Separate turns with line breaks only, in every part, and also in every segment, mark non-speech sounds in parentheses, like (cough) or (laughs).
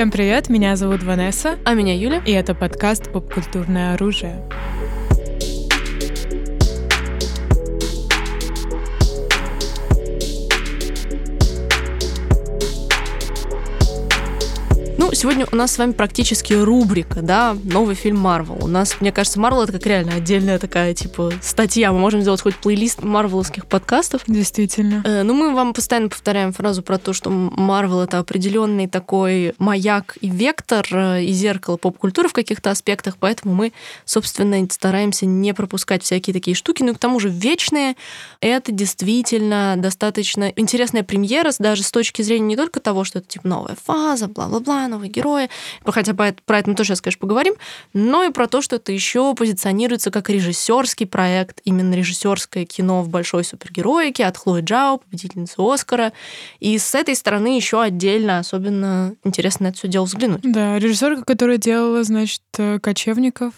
Всем привет, меня зовут Ванесса.
А меня Юля.
И это подкаст «Попкультурное оружие».
Сегодня у нас с вами практически рубрика, да, новый фильм Марвел. У нас, мне кажется, Марвел это как реально отдельная такая, типа, статья. Мы можем сделать хоть плейлист марвеловских подкастов.
Действительно.
Э, ну, мы вам постоянно повторяем фразу про то, что Марвел это определенный такой маяк и вектор, э, и зеркало поп-культуры в каких-то аспектах, поэтому мы, собственно, стараемся не пропускать всякие такие штуки. Ну и к тому же вечные. Это действительно достаточно интересная премьера, даже с точки зрения не только того, что это, типа, новая фаза, бла-бла-бла, герои, хотя про это мы тоже сейчас, конечно, поговорим, но и про то, что это еще позиционируется как режиссерский проект, именно режиссерское кино в большой супергероике от Хлои Джао, победительницы Оскара. И с этой стороны еще отдельно особенно интересно это все дело взглянуть.
Да, режиссерка, которая делала, значит, кочевников,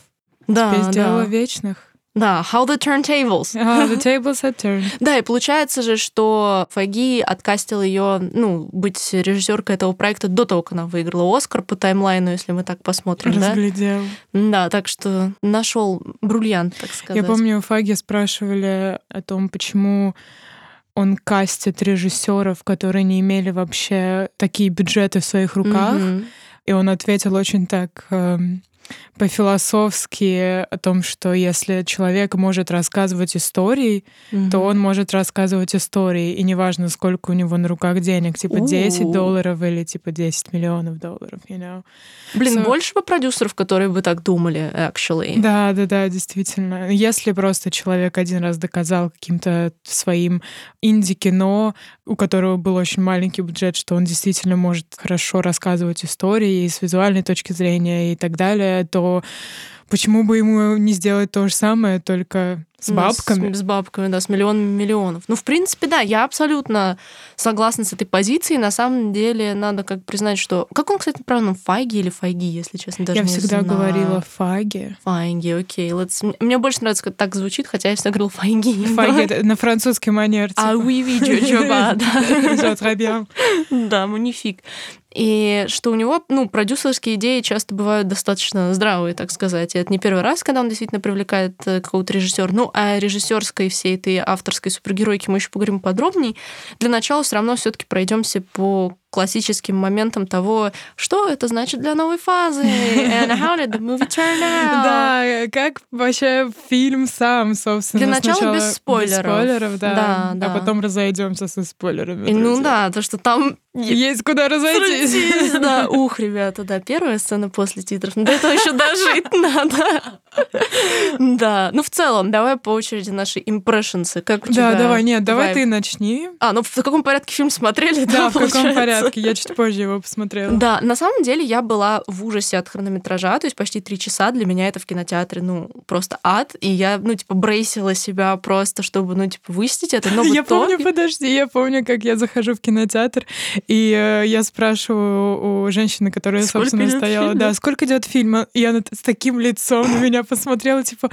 да,
сделала
да.
вечных.
Да, how the turntables. (laughs)
How the tables had turned. (laughs)
да, и получается же, что Фаги откастил ее, ну, быть режиссеркой этого проекта до того, как она выиграла Оскар по таймлайну, если мы так посмотрим,
Разглядел.
да? Да, так что нашел бриллиант, так сказать.
Я помню, у Фаги спрашивали о том, почему он кастит режиссеров, которые не имели вообще такие бюджеты в своих руках. Mm-hmm. И он ответил очень так эм, по-философски о том, что если человек может рассказывать истории, mm-hmm. то он может рассказывать истории, и неважно, сколько у него на руках денег, типа 10 долларов или типа 10 миллионов долларов, you know.
Блин, so... больше бы продюсеров, которые бы так думали, actually.
Да, да, да, действительно. Если просто человек один раз доказал каким-то своим инди-кино, у которого был очень маленький бюджет, что он действительно может хорошо рассказывать истории и с визуальной точки зрения и так далее, то почему бы ему не сделать то же самое, только с бабками?
Ну, с, с бабками, да, с миллионами миллионов. Ну, в принципе, да, я абсолютно согласна с этой позицией. На самом деле, надо как признать, что... Как он, кстати, правильно, фаги или фаги, если честно, даже
Я
не
всегда
знаю.
говорила фаги.
Фаги, окей. Let's... Мне больше нравится, как так звучит, хотя я всегда говорила фаги. (laughs)
Фаги на французский манер. Типа.
А oui, oui, je, je (laughs) да. Да, манифик. И что у него, ну, продюсерские идеи часто бывают достаточно здравые, так сказать. И это не первый раз, когда он действительно привлекает э, какого-то режиссера. Ну, а режиссерской всей этой авторской супергеройки мы еще поговорим подробнее. Для начала все равно все-таки пройдемся по классическим моментом того, что это значит для новой фазы, and how did the movie turn out.
Да, как вообще фильм сам, собственно.
Для начала без спойлеров.
Без спойлеров, да.
да,
а
да.
потом разойдемся со спойлерами.
И, ну да, то, что там
есть куда разойтись.
Да, ух, ребята, да, первая сцена после титров. До этого еще дожить надо. Да, ну в целом, давай по очереди наши импрессионсы. Как у тебя?
Да, давай, нет, давай ты начни.
А, ну в каком порядке фильм смотрели?
Да, в каком порядке? Я чуть позже его посмотрела.
Да, на самом деле я была в ужасе от хронометража, то есть почти три часа. Для меня это в кинотеатре, ну, просто ад. И я, ну, типа, брейсила себя просто, чтобы, ну, типа, выстить это. Но (laughs)
я помню, подожди, я помню, как я захожу в кинотеатр, и э, я спрашиваю у женщины, которая, собственно, стояла, да, сколько идет фильм? И она с таким лицом на меня посмотрела, типа,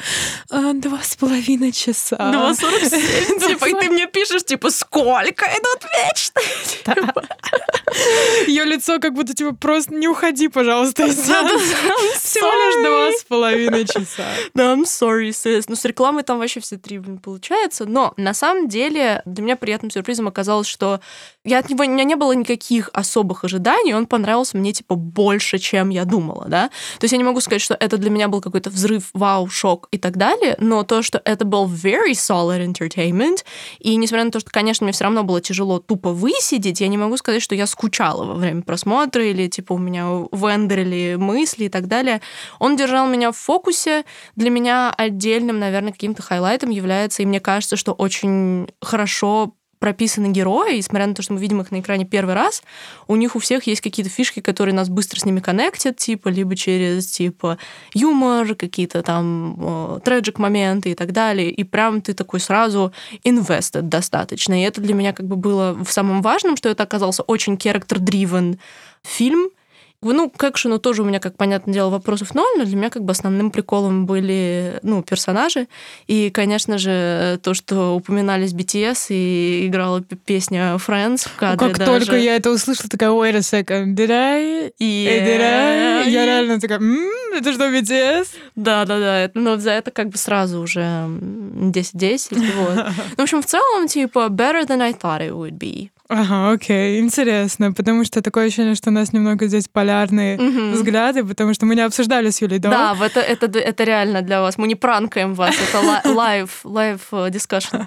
«А, два с половиной часа.
Два сорок (laughs) семь, типа, и ты мне пишешь, типа, сколько идут вечно? (laughs)
Ее лицо как будто, типа, просто не уходи, пожалуйста, из (laughs) Всего лишь два с половиной часа.
Да, I'm sorry, sis. Ну, с рекламой там вообще все три, получается. Но на самом деле для меня приятным сюрпризом оказалось, что я от него, у меня не было никаких особых ожиданий, он понравился мне, типа, больше, чем я думала, да. То есть я не могу сказать, что это для меня был какой-то взрыв, вау, шок и так далее, но то, что это был very solid entertainment, и несмотря на то, что, конечно, мне все равно было тяжело тупо высидеть, я не могу сказать, что я скучала во время просмотра или, типа, у меня вендерили мысли и так далее. Он держал меня в фокусе. Для меня отдельным, наверное, каким-то хайлайтом является, и мне кажется, что очень хорошо прописаны герои, и несмотря на то, что мы видим их на экране первый раз, у них у всех есть какие-то фишки, которые нас быстро с ними коннектят, типа, либо через, типа, юмор, какие-то там треджик моменты и так далее, и прям ты такой сразу invested достаточно. И это для меня как бы было в самом важном, что это оказался очень character-driven фильм, Ну, к экшену тоже у меня, как понятное дело, вопросов ноль, но для меня как бы основным приколом были, ну, персонажи. И, конечно же, то, что упоминались BTS и играла песня Friends в кадре
Как
даже.
только я это услышала, такая, wait a second, did I?
Yeah.
Did I? Я реально такая, «М, это что, BTS?
Да-да-да, но за это как бы сразу уже м, 10-10. Вот. (laughs) Ну, в общем, в целом, типа, better than I thought it would be.
Ага, окей, интересно, потому что такое ощущение, что у нас немного здесь полярные
Мгм.
взгляды, потому что мы не обсуждали с Юлей.
Да, в это, это, это реально для вас. Мы не пранкаем вас, это live, live discussion.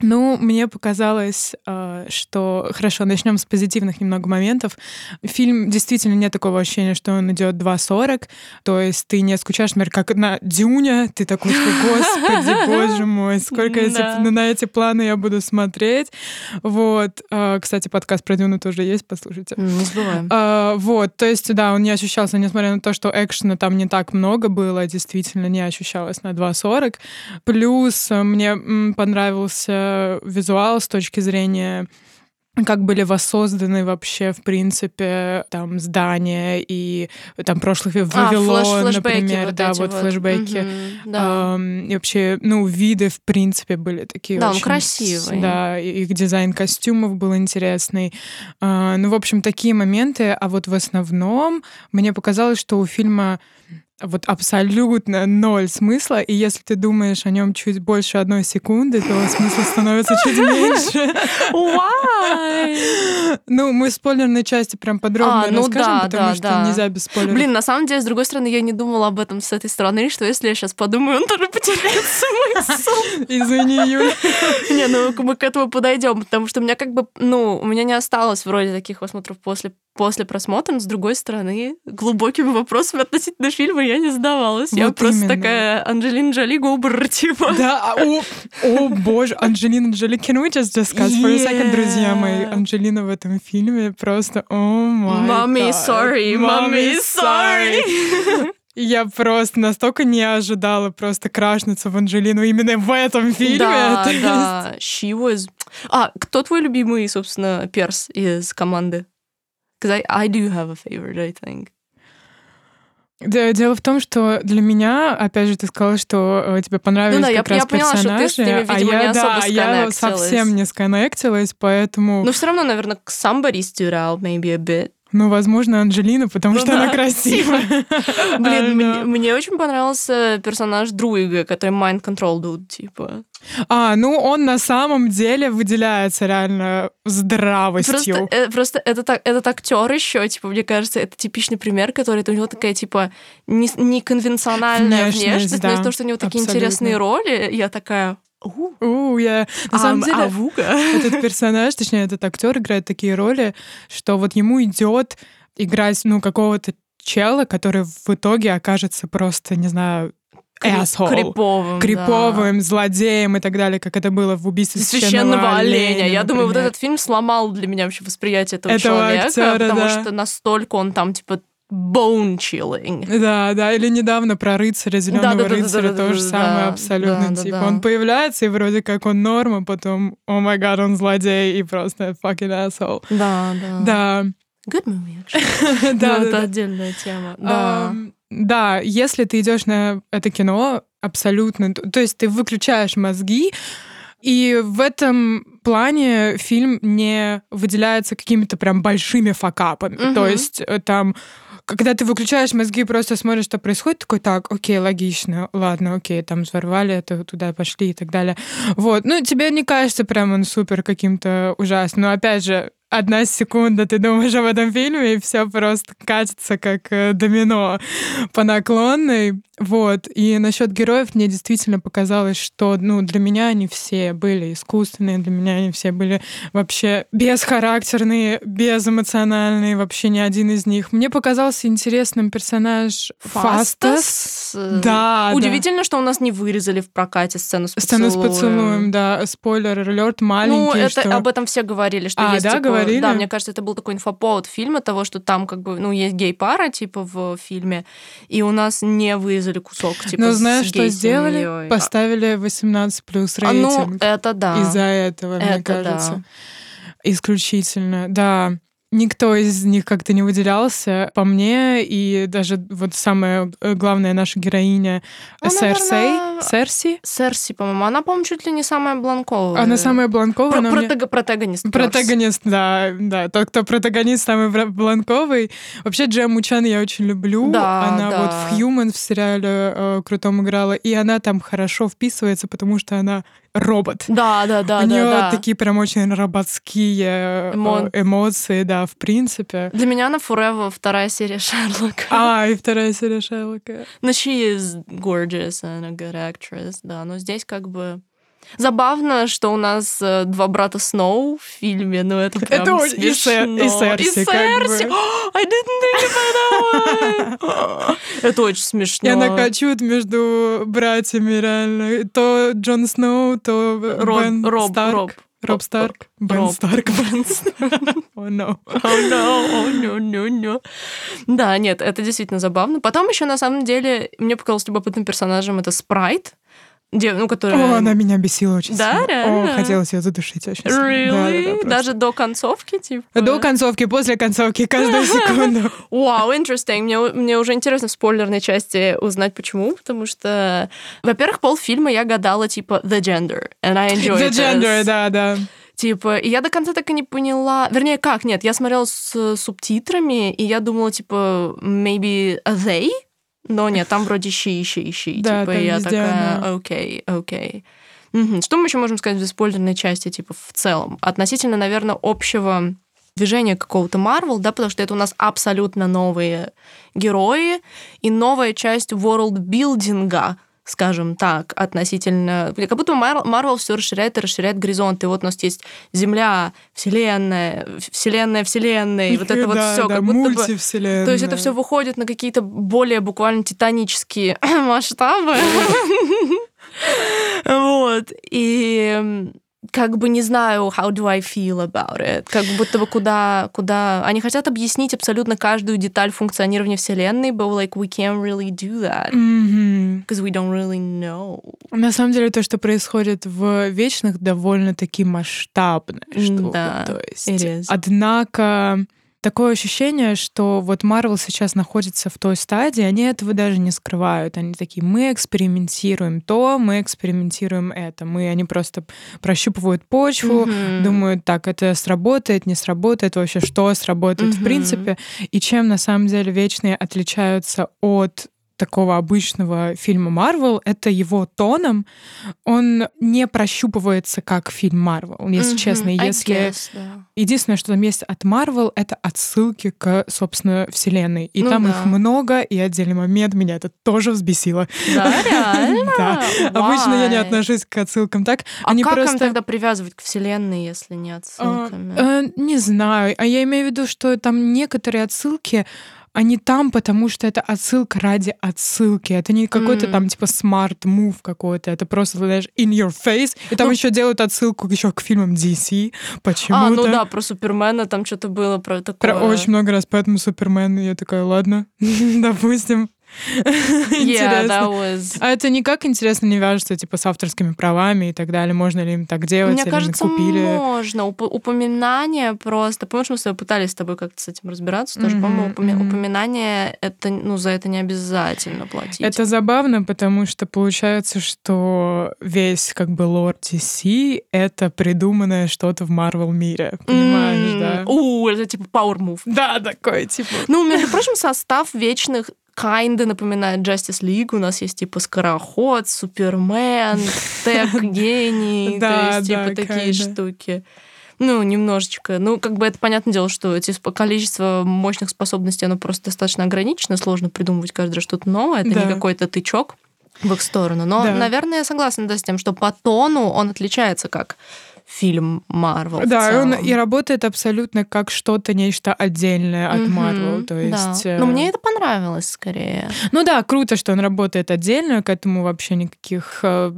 Ну, мне показалось, э, что хорошо, начнем с позитивных немного моментов. Фильм действительно нет такого ощущения, что он идет 2.40, то есть ты не скучаешь, например, как на Дюне, ты такой, (laughs) господи, боже мой, сколько
Да.
на эти планы я буду смотреть. Вот. Э, Кстати, подкаст про Дюну тоже есть, послушайте.
Не забываем.
А, вот, то есть, да, он не ощущался, несмотря на то, что экшена там не так много было, действительно не ощущалось на 2.40. Плюс э, мне понравился визуал с точки зрения как были воссозданы вообще, в принципе, там здания и там прошлых
А,
Вавилон,
флэш- флешбеки
например,
вот
да, вот флешбеки.
Мгм, Да.
Ам, и вообще, ну, виды, в принципе, были такие
Да, он
очень...
красивый.
Да, их дизайн костюмов был интересный. А, ну, в общем, такие моменты. А вот в основном мне показалось, что у фильма вот абсолютно ноль смысла, и если ты думаешь о нем чуть больше одной секунды, то смысл становится чуть (laughs) меньше.
Why?
Ну, мы в спойлерной части прям подробно
А, ну
расскажем,
да,
потому
да,
что
да.
нельзя без спойлеров.
Блин, на самом деле, с другой стороны, я не думала об этом с этой стороны, что если я сейчас подумаю, он тоже потеряет смысл. (laughs)
Извини, Юля.
Не, ну мы к этому подойдем, потому что у меня как бы, ну, у меня не осталось вроде таких просмотров после после просмотра, с другой стороны, глубокими вопросами относительно фильма я не задавалась. я
Вот
просто
именно.
такая Анджелина Джоли Гобр, (laughs) типа.
Да, а, о, о боже, Анджелина Джоли. Can we just discuss for a second, друзья мои?
Yeah.
Анджелина в этом фильме просто, о май God.
sorry, mommy, sorry.
Я просто настолько не ожидала просто крашнуться в Анджелину именно в этом фильме.
Да, (laughs) да, she was... А, кто твой любимый, собственно, перс из команды? Because I, I do have a favorite, I think.
Да, дело в том, что для меня, опять же, ты сказала, что э, тебе понравились
Ну да, я-
как раз
я поняла, что ты с
персонажи,
ними,
а
видимо,
я,
не
да, я совсем не сконнектилась, поэтому,
Но все равно, наверное, somebody stood out maybe a bit.
Ну, возможно, Анджелина, потому
Ну
что
да,
она красивая. (laughs)
Блин,
I
мне, мне очень понравился персонаж Друига, который mind control dude, типа.
А, ну он на самом деле выделяется реально здравостью.
Просто, э, просто этот, ак- этот актер еще, типа, мне кажется, это типичный пример, который у него такая, типа, не, неконвенциональная
Внешность,
внешность,
да,
но из-за того, что у него такие
абсолютно.
интересные роли, я такая... «У,
У, я... На самом
ам-
деле,
авуга». (laughs)
этот персонаж, точнее, этот актер играет такие роли, что вот ему идет играть, ну, какого-то чела, который в итоге окажется просто, не знаю, asshole.
Криповым, да.
криповым, злодеем и так далее, как это было в убийстве
священного оленя. Я думаю, вот
например.
этот фильм сломал для меня вообще восприятие этого,
Этого
человека,
актера,
потому
да.
что настолько он там, типа, bone chilling.
Да, да, или недавно про рыцаря, зеленого
Да-да-да-да-да-да-да,
рыцаря, то же самое
да,
абсолютно.
да,
типа,
да.
он появляется, и вроде как он норма, потом, о май гад, он злодей, и просто fucking asshole.
Да, да.
Да,
Good movie, actually. (laughs)
да,
Ну,
да,
это
да.
отдельная тема. Да.
Да, если ты идешь на это кино, абсолютно, то есть ты выключаешь мозги, и в этом плане фильм не выделяется какими-то прям большими факапами.
Мгм.
То есть э, там когда ты выключаешь мозги и просто смотришь, что происходит, такой, так, окей, логично, ладно, окей, там взорвали это, туда пошли и так далее. Вот, ну, тебе не кажется прям он супер каким-то ужасным. Но, опять же, одна секунда ты думаешь об этом фильме, и все просто катится как э, домино по наклонной. Вот. И насчет героев мне действительно показалось, что ну, для меня они все были искусственные, для меня они все были вообще бесхарактерные, безэмоциональные, вообще ни один из них. Мне показался интересным персонаж Фастас.
Фастас. э,
Да,
Удивительно, что у нас не вырезали в прокате сцену с
Сцену
поцелуем.
с поцелуем, да. Спойлер алерт маленький.
Ну, это
что...
об этом все говорили, что
А,
есть,
да,
типа,
говорили?
Да, мне кажется, это был такой инфоповод фильма того, что там как бы, ну, есть гей-пара, типа, в фильме, и у нас не вырезали кусок, типа,
Но знаешь, что сделали?
гей-семьей.
Поставили 18 плюс
А, ну,
рейтинг.
это да.
Из-за этого, мне
Это
кажется.
да.
Исключительно, да. никто из них как-то не выделялся по мне, и даже вот самая э, главная наша героиня
Ну,
Серсей, Серси,
Серси, по-моему, она, по-моему, чуть ли не самая бланковая.
она самая бланковая,
Про-
но мне-
протаг- протагонист. first.
Протагонист, да, да, тот, кто протагонист, самый бланковый. Вообще Джему Чан я очень люблю.
Да,
она
да.
вот в Human в сериале э, крутом играла, и она там хорошо вписывается, потому что она робот.
Да, да, да,
У нее
да, да.
такие прям очень роботские э,
Эмо-
эмоции, да, в принципе.
Для меня она Forever вторая серия Шерлока.
А, и вторая серия Шерлока.
Но she is gorgeous and a good actress, да. Но здесь как бы... Забавно, что у нас э, два брата Сноу в фильме, но это прям
Это и
смешно.
и Серси, как бы. (gasps)
I didn't think about that. Это очень смешно.
И она между братьями, реально. То Джон Сноу, то
Роб,
Бен
Роб,
Старк.
Роб.
Роб Старк. Бен. Старк. О, no. (laughs)
Oh no, oh no, no, no. Да, нет, это действительно забавно. Потом еще на самом деле мне показалось любопытным персонажем это Спрайт, де- ну, которая...
О, она меня бесила очень
Да,
сильно.
реально?
О, хотелось ее задушить очень сильно.
Really?
Да-да-да, просто.
Даже до концовки, типа?
До концовки, после концовки, каждую (laughs) секунду.
Вау, interesting. Мне, мне уже интересно в спойлерной части узнать, почему. Потому что, во-первых, полфильма я гадала, типа, the gender. And I (laughs) enjoyed
The gender,
this.
да, да.
Типа, и я до конца так и не поняла. Вернее, как? Нет, я смотрела с субтитрами, и я думала, типа, maybe they? Но нет, там вроде she, she, she.
Да,
типа, я такая, окей, окей. Что мы еще можем сказать в спойлерной части, типа, в целом? Относительно, наверное, общего движения какого-то Марвел, да, потому что это у нас абсолютно новые герои и новая часть ворлдбилдинга, скажем так, относительно... Как будто Марвел все расширяет и расширяет горизонты. Вот у нас есть Земля, Вселенная, Вселенная Вселенной, и вот это (laughs) вот все,
да,
как будто бы...
мультивселенная.
То есть это все выходит на какие-то более буквально титанические (clears throat) масштабы. (laughs) Вот. И как бы не знаю, how do I feel about it. Как будто бы куда, куда... Они хотят объяснить абсолютно каждую деталь функционирования Вселенной, but like we can't really do that. Because we don't really know.
На самом деле, то, что происходит в Вечных, довольно-таки масштабная штука.
Да,
то есть. Однако такое ощущение, что вот Марвел сейчас находится в той стадии, они этого даже не скрывают. Они такие, мы экспериментируем то, мы экспериментируем это. Мы, они просто прощупывают почву,
Мгм.
думают, так, это сработает, не сработает, вообще что сработает в
Мгм.
принципе. И чем на самом деле Вечные отличаются от такого обычного фильма Марвел, это его тоном. Он не прощупывается как фильм Марвел, если
Мгм.
честно.
I
Если
guess, да.
Единственное, что там есть от Марвел, это отсылки к, собственно, вселенной. И
Ну
там
да.
их много, и отдельный момент меня это тоже взбесило.
Да, реально? (laughs)
Да. Обычно я не отношусь к отсылкам так.
А
Они
как им тогда привязывать к Вселенной, если не отсылками?
Э, не знаю. А я имею в виду, что там некоторые отсылки, они там, потому что это отсылка ради отсылки. Это не какой-то
М.
там типа smart move какой-то. Это просто, знаешь, in your face. И там
Ну-
еще делают отсылку еще к фильмам DC. Почему-то.
А, ну да, про Супермена там что-то было про такое.
Про очень много раз, поэтому Супермен. Я такая, ладно, (laughs) допустим.
Yeah, that was...
А это никак интересно не вяжется, типа, с авторскими правами и так далее. Можно ли им так делать,
Мне кажется,
купили?
можно. Уп- упоминание просто... Помнишь, мы с тобой пытались с тобой как-то с этим разбираться? Тоже,
Мгм,
по-моему, упоми- упоминание, это, ну, за это не обязательно платить.
Это забавно, потому что получается, что весь как бы лор DC — это придуманное что-то в Марвел мире. Понимаешь,
М,
да?
У, это типа power move.
Да, такой, типа...
Ну, между прочим, состав вечных kinda напоминает Justice League. У нас есть типа Скороход, Супермен, (laughs) Тек, Гений. То есть, типа, такие штуки. Ну, немножечко. Ну, как бы это понятное дело, что сп- количество мощных способностей, оно просто достаточно ограничено, сложно придумывать каждый раз что-то новое. Это
Да.
не какой-то тычок в их сторону. Но,
Да.
наверное, я согласна да, с тем, что по тону он отличается как фильм Марвел.
Да, и он и работает абсолютно как что-то, нечто отдельное от Марвел. То есть... э,
Но мне это понравилось скорее.
Ну да, круто, что он работает отдельно, к этому вообще никаких э,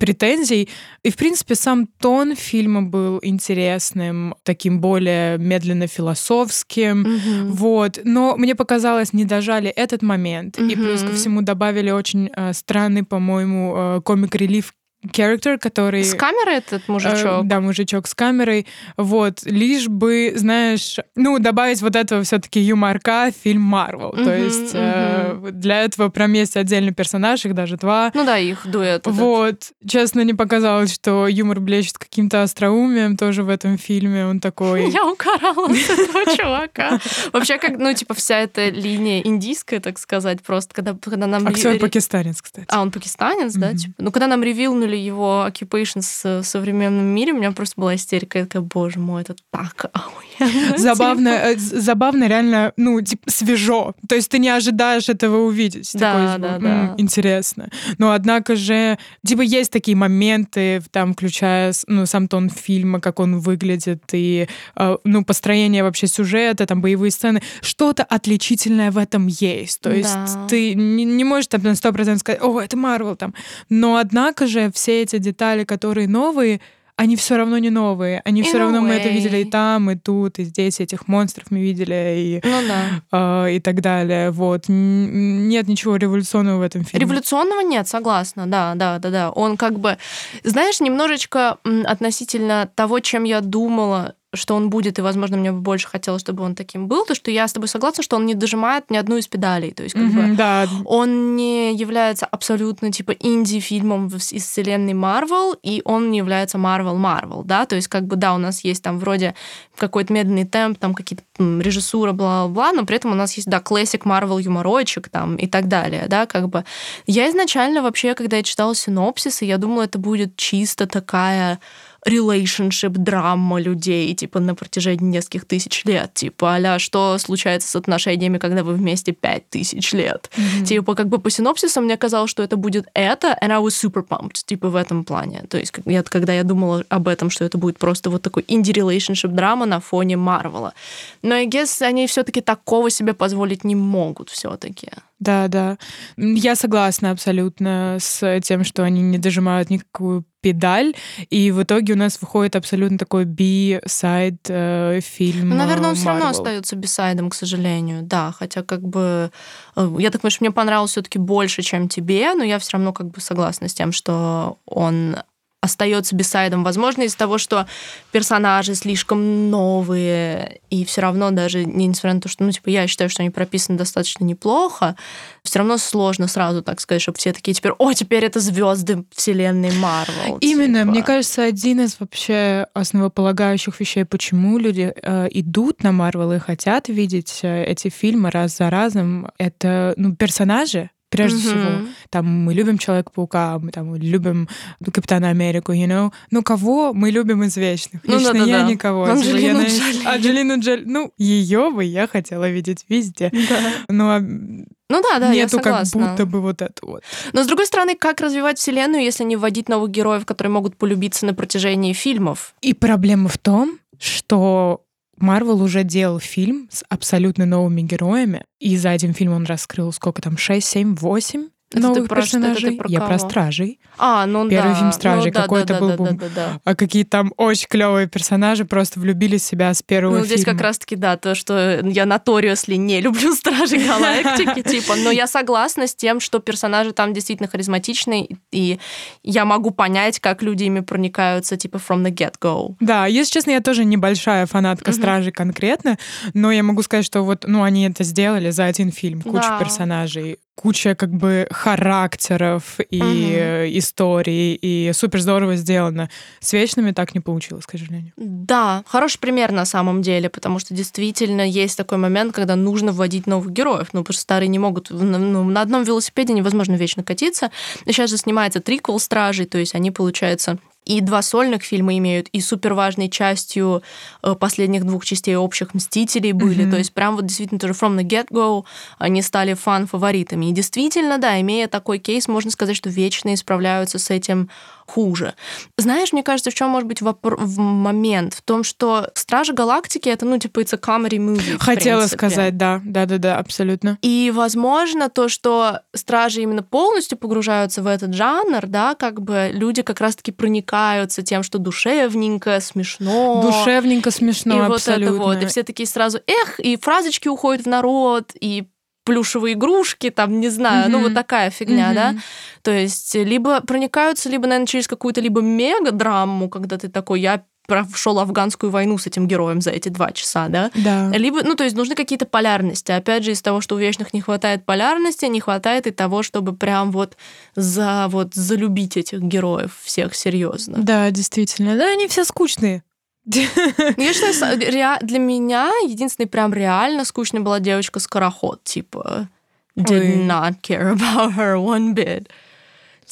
претензий. И, в принципе, сам тон фильма был интересным, таким более медленно-философским.
Мгм.
Вот, но мне показалось, не дожали этот момент. И плюс ко всему добавили очень э, странный, по-моему, э, комик-релив character, который...
С камерой этот мужичок?
Э, да, мужичок с камерой. Вот, лишь бы, знаешь, ну, добавить вот этого все таки юморка в фильм Марвел. То есть э, для этого прям есть отдельный персонаж, их даже два.
Ну да, их дуэт.
Вот. Честно, не показалось, что юмор блещет каким-то остроумием тоже в этом фильме. Он такой... (laughs)
Я укорала этого чувака. Вообще, как, ну, типа, вся эта линия индийская, так сказать, просто, когда, когда нам...
Актер пакистанец, кстати.
А, он пакистанец, да? Типа? Ну, когда нам ревилнули сравнивали его occupation с современным миром, у меня просто была истерика. Я такая, боже мой, это так (laughs)
охуенно. Забавно, э, забавно, реально, ну, типа, свежо. То есть ты не ожидаешь этого увидеть.
Да, да, да.
Интересно. Но, однако же, типа, есть такие моменты, там, включая, ну, сам тон фильма, как он выглядит, и, э, ну, построение вообще сюжета, там, боевые сцены. Что-то отличительное в этом есть. То есть да. ты не, не можешь там на сто процентов сказать, о, это Марвел там. Но, однако же, все эти детали, которые новые, они все равно не новые. Они все равно way. мы это видели и там, и тут, и здесь этих монстров мы видели, и,
ну, да.
э, и так далее. Вот. Нет ничего революционного в этом фильме.
Революционного нет, согласна, да, да, да, да. Он как бы, знаешь, немножечко относительно того, чем я думала, что он будет, и, возможно, мне бы больше хотелось, чтобы он таким был, то что я с тобой согласна, что он не дожимает ни одну из педалей. То есть, как mm-hmm, бы,
да.
он не является абсолютно типа инди-фильмом из вселенной Марвел, и он не является Марвел-Марвел, да, то есть, как бы, да, у нас есть там вроде какой-то медленный темп, там какие-то режиссура, бла-бла, но при этом у нас есть, да, классик Марвел юморочек там и так далее, да, как бы. Я изначально вообще, когда я читала синопсисы, я думала, это будет чисто такая relationship драма людей, типа, на протяжении нескольких тысяч лет. Типа, аля, что случается с отношениями, когда вы вместе пять тысяч лет. Mm-hmm. Типа, как бы по синопсису мне казалось, что это будет это, and I was super pumped, типа, в этом плане. То есть, я, когда я думала об этом, что это будет просто вот такой инди-relationship драма на фоне Марвела. Но, I guess, они все таки такого себе позволить не могут все таки
да, да. Я согласна абсолютно с тем, что они не дожимают никакую педаль, и в итоге у нас выходит абсолютно такой би-сайд э, фильм.
Ну, наверное, он
Marvel.
все равно остается би-сайдом, к сожалению, да. Хотя, как бы, э, я так понимаю, что мне понравилось все-таки больше, чем тебе, но я все равно как бы согласна с тем, что он остается бисайдом. Возможно, из-за того, что персонажи слишком новые, и все равно даже, несмотря на то, что, ну, типа, я считаю, что они прописаны достаточно неплохо, все равно сложно сразу, так сказать, чтобы все такие теперь, о, теперь это звезды вселенной Марвел.
Именно, типа. мне кажется, один из вообще основополагающих вещей, почему люди э, идут на Марвел и хотят видеть э, эти фильмы раз за разом, это, ну, персонажи, Прежде mm-hmm. всего, там мы любим Человека-паука, мы там любим Капитана Америку, you know. Ну, кого мы любим из вечных? Ну, Лично да, да, я да. никого.
Анджелину Джоли.
Анджелину Джоли. Ну, ее бы я хотела видеть везде.
Да.
Ну, а
ну да, да,
Нету
я
как будто бы вот это вот.
Но с другой стороны, как развивать вселенную, если не вводить новых героев, которые могут полюбиться на протяжении фильмов?
И проблема в том, что Марвел уже делал фильм с абсолютно новыми героями, и за один фильм он раскрыл сколько там, 6, 7, 8 это новых про, персонажей. Это
про
Я про Стражей.
А, ну
Первый
да.
фильм Стражей.
Ну, да,
Какой
да,
был
да,
бум.
Да, да, да.
А какие там очень клевые персонажи просто влюбили в себя с первого
ну,
фильма.
здесь как раз-таки, да, то, что я notoriously не люблю (laughs) Стражи Галактики, (laughs) типа, но я согласна с тем, что персонажи там действительно харизматичные, и я могу понять, как люди ими проникаются, типа, from the get-go.
Да, если честно, я тоже небольшая фанатка Стражей конкретно, но я могу сказать, что вот, ну, они это сделали за один фильм, куча персонажей куча как бы характеров и угу. историй, и супер здорово сделано. С вечными так не получилось, к сожалению.
Да, хороший пример на самом деле, потому что действительно есть такой момент, когда нужно вводить новых героев, ну, потому что старые не могут, ну, на одном велосипеде невозможно вечно катиться. И сейчас же снимается триквел «Стражей», то есть они, получается, и два сольных фильма имеют, и супер важной частью э, последних двух частей общих «Мстителей» были. Mm-hmm. То есть прям вот действительно тоже from the get-go они стали фан-фаворитами. И действительно, да, имея такой кейс, можно сказать, что вечные справляются с этим хуже. Знаешь, мне кажется, в чем может быть вопр- в момент? В том, что «Стражи Галактики» — это, ну, типа, it's a comedy movie,
Хотела сказать, да. Да-да-да, абсолютно.
И, возможно, то, что «Стражи» именно полностью погружаются в этот жанр, да, как бы люди как раз-таки проникаются тем, что душевненько, смешно.
Душевненько, смешно,
и
абсолютно.
вот это вот. И все такие сразу, эх, и фразочки уходят в народ, и плюшевые игрушки, там, не знаю, mm-hmm. ну вот такая фигня, mm-hmm. да. То есть либо проникаются, либо, наверное, через какую-то либо мега-драму, когда ты такой, я прошел афганскую войну с этим героем за эти два часа, да?
Да.
Либо, ну, то есть нужны какие-то полярности. Опять же, из того, что у вечных не хватает полярности, не хватает и того, чтобы прям вот за вот залюбить этих героев всех серьезно.
Да, действительно. Да, они все скучные.
Я считаю, для меня единственный прям реально скучной была девочка-скороход, типа did not care (laughs) about her one bit.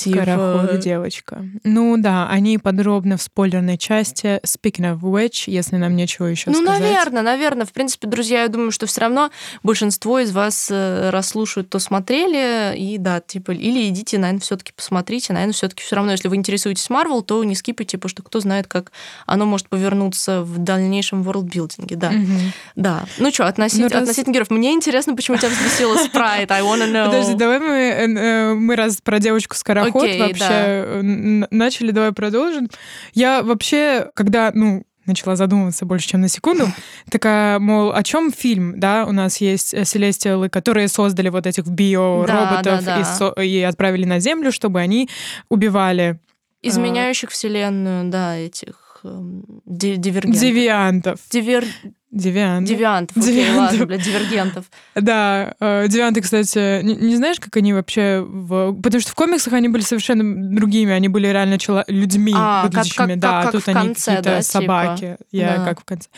Типа... девочка. Ну да, они подробно в спойлерной части. Speaking of which, если нам нечего еще
ну,
сказать.
Ну, наверное, наверное. В принципе, друзья, я думаю, что все равно большинство из вас э, расслушают, то смотрели, и да, типа, или идите, наверное, все-таки посмотрите. Наверное, все-таки все равно, если вы интересуетесь Марвел, то не скипайте, потому что кто знает, как оно может повернуться в дальнейшем ворлдбилдинге, да. Угу. Да. Ну что, относительно, ну, раз... относительно героев. Мне интересно, почему тебя взбесила спрайт. I wanna (laughs) know.
Подожди, давай мы, э, э, мы раз про девочку скороход okay, вообще да начали, давай продолжим. Я вообще, когда, ну, начала задумываться больше, чем на секунду. (laughs) Такая, мол, о чем фильм, да? У нас есть э, Селестиалы, которые создали вот этих биороботов да, да, да. И, со- и отправили на Землю, чтобы они убивали...
Э, Изменяющих э- Вселенную, да, этих эм, дивергентов.
Девиантов.
Дивер...
Девиант.
Девиантов, окей, Девиантов. ладно, блядь, дивергентов.
Да, э, девианты, кстати, не, не знаешь, как они вообще... В... Потому что в комиксах они были совершенно другими, они были реально чело... людьми
а, выглядящими. Как, как,
да,
как,
тут
они конце,
какие-то
да,
собаки.
Типа.
Я
да.
как в конце.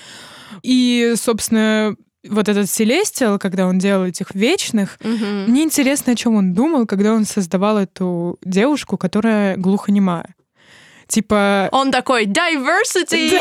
И, собственно, вот этот Селестиал, когда он делал этих вечных,
угу.
мне интересно, о чем он думал, когда он создавал эту девушку, которая глухонемая. Типа...
Он такой, diversity! (laughs)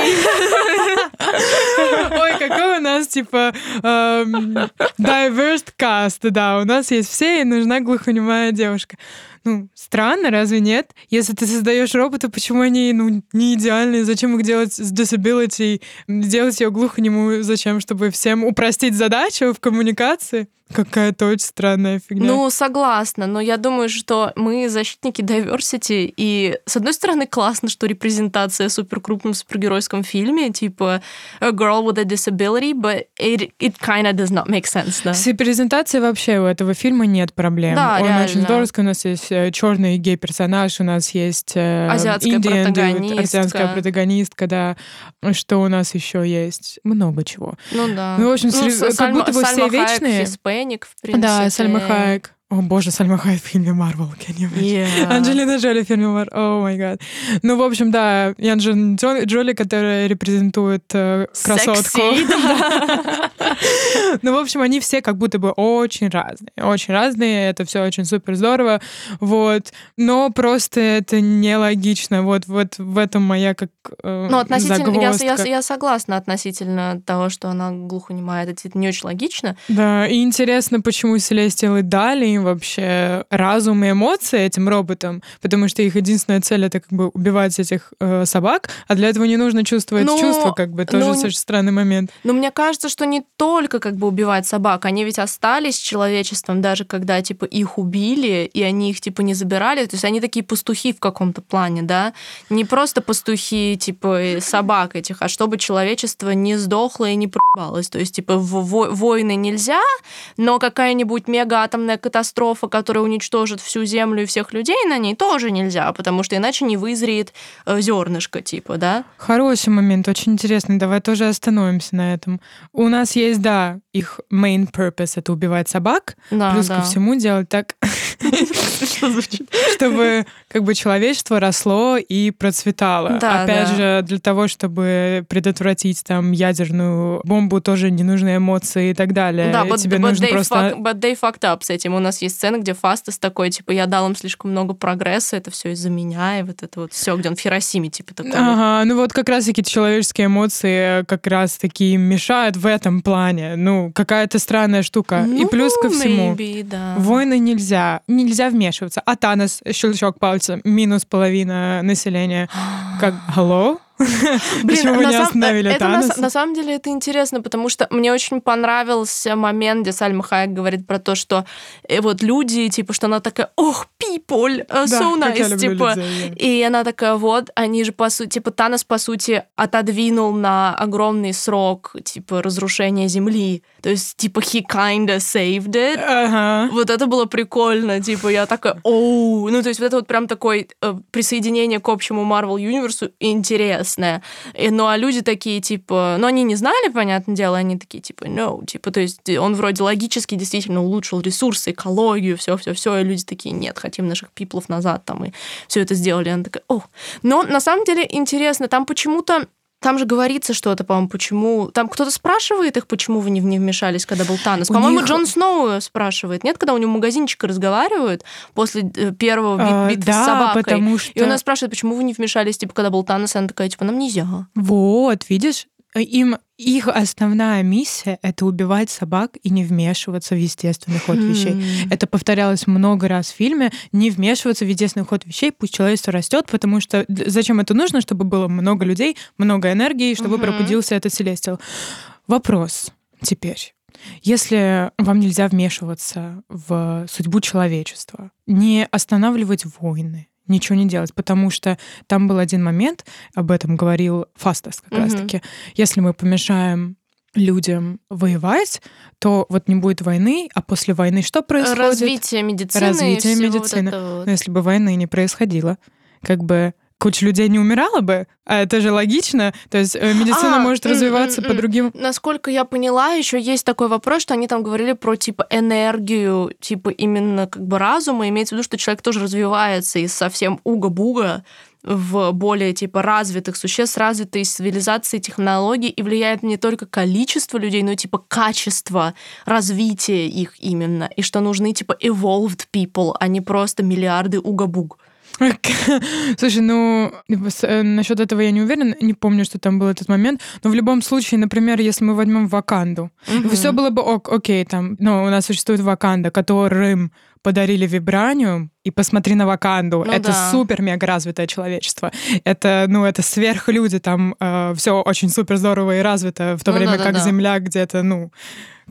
Ой, какой у нас, типа, эм, diverse cast, да, у нас есть все, и нужна глухонемая девушка. Ну, странно, разве нет? Если ты создаешь робота, почему они ну, не идеальные? Зачем их делать с disability? Делать ее глухонемую зачем? Чтобы всем упростить задачу в коммуникации? Какая-то очень странная фигня.
Ну, согласна, но я думаю, что мы защитники diversity, и, с одной стороны, классно, что репрезентация в суперкрупном супергеройском фильме, типа a girl with a disability, but it, it kind of does not make sense, да?
С репрезентацией вообще у этого фильма нет проблем.
Да,
Он
реально.
очень здоровский, у нас есть э, черный гей-персонаж, у нас есть э,
азиатская
Indian
протагонистка.
Азиатская протагонистка, да. Что у нас еще есть? Много чего.
Ну да.
Ну, в общем, ну, как
Сальма,
будто бы
Сальма
все вечные.
Хайек, Феник, в принципе.
Да, Сальма Хайек. О боже, Сальма Хайек в фильме Марвел,
yeah.
Анджелина Джоли в фильме Марвел, о май гад. Ну, в общем, да, Анджелина Джоли, которая репрезентует э, красотку. (laughs) ну, в общем, они все как будто бы очень разные. Очень разные, это все очень супер здорово. Вот. Но просто это нелогично. Вот, вот в этом моя как э,
Ну, относительно, я, согласна относительно того, что она глухонемая. Это не очень логично.
Да, и интересно, почему Селестиалы дали им вообще разум и эмоции этим роботам, потому что их единственная цель — это как бы убивать этих э, собак, а для этого не нужно чувствовать
ну,
чувства, как бы, тоже
ну,
очень странный момент.
Но мне кажется, что не только как бы убивать собак, они ведь остались человечеством, даже когда, типа, их убили, и они их, типа, не забирали, то есть они такие пастухи в каком-то плане, да, не просто пастухи, типа, собак этих, а чтобы человечество не сдохло и не пропалось, то есть, типа, в войны нельзя, но какая-нибудь мега-атомная катастрофа, которая уничтожит всю Землю и всех людей на ней, тоже нельзя, потому что иначе не вызреет э, зернышко, типа, да?
Хороший момент, очень интересный. Давай тоже остановимся на этом. У нас есть, да, их main purpose — это убивать собак,
да,
плюс
да.
ко всему делать так, (laughs) чтобы как бы человечество росло и процветало.
Да,
Опять
да.
же, для того, чтобы предотвратить там ядерную бомбу, тоже не нужны эмоции и так далее.
Да, but,
Тебе
but
нужно
they
просто...
fuck, but they fucked up с этим. У нас есть сцена, где Фастас такой, типа, я дал им слишком много прогресса, это все из-за меня, и вот это вот все, где он в Хиросиме, типа, такой.
Ага, ну вот как раз-таки человеческие эмоции как раз-таки мешают в этом плане. Ну, какая-то странная штука.
Ну,
и плюс ко всему,
maybe, да.
войны нельзя, нельзя вмешиваться. А Танос, щелчок пальца, минус половина населения. Как, hello? Почему вы не остановили Таноса?
На самом деле это интересно, потому что мне очень понравился момент, где Сальма Хайек говорит про то, что э, вот люди, типа, что она такая, ох, people, э, so nice, типа. И она такая, вот, они же, по сути, типа, Танос, по сути, отодвинул на огромный срок, типа, разрушения Земли. То есть, типа, he kinda saved it.
Ага.
Вот это было прикольно. Типа, я такая, оу. Ну, то есть, вот это вот прям такое э, присоединение к общему Marvel Universe интересное. И, ну, а люди такие, типа, ну, они не знали, понятное дело, они такие, типа, no. Типа, то есть, он вроде логически действительно улучшил ресурсы, экологию, все-все-все, и люди такие, нет, хотим наших пиплов назад там, и все это сделали. Она такая, о. Но на самом деле интересно, там почему-то там же говорится что-то, по-моему, почему... Там кто-то спрашивает их, почему вы не, вмешались, когда был Танос. По-моему, них... Джон Сноу спрашивает. Нет, когда у него магазинчика разговаривают после э, первого бит а, битвы
да,
с собакой.
потому что...
И он спрашивает, почему вы не вмешались, типа, когда был Танос, и она такая, типа, нам нельзя.
Вот, видишь? Им их основная миссия — это убивать собак и не вмешиваться в естественный ход вещей. Mm. Это повторялось много раз в фильме. Не вмешиваться в естественный ход вещей, пусть человечество растет, потому что зачем это нужно, чтобы было много людей, много энергии, чтобы mm-hmm. пробудился этот Селестиал. Вопрос теперь. Если вам нельзя вмешиваться в судьбу человечества, не останавливать войны, ничего не делать, потому что там был один момент, об этом говорил Фастас как mm-hmm. раз-таки, если мы помешаем людям воевать, то вот не будет войны, а после войны что происходит?
Развитие медицины.
Развитие медицины.
Вот вот.
Но если бы войны не происходило, как бы куча людей не умирала бы, а это же логично. То есть э, медицина а, может развиваться по другим.
Насколько я поняла, еще есть такой вопрос, что они там говорили про типа энергию, типа именно как бы разума. Имеется в виду, что человек тоже развивается из совсем уга-буга в более типа развитых существ, развитой цивилизации, технологий, и влияет не только количество людей, но и типа качество развития их именно, и что нужны типа evolved people, а не просто миллиарды уга-буг. (laughs)
Слушай, ну, э, насчет этого я не уверен, не помню, что там был этот момент, но в любом случае, например, если мы возьмем Ваканду, угу. все было бы ок, окей, там, ну, у нас существует Ваканда, которым подарили вибраниум, и посмотри на Ваканду. Ну, это да. супер-мега развитое человечество. Это, ну, это сверхлюди, там э, все очень супер здорово и развито, в то ну, время да, как да, Земля где-то, ну,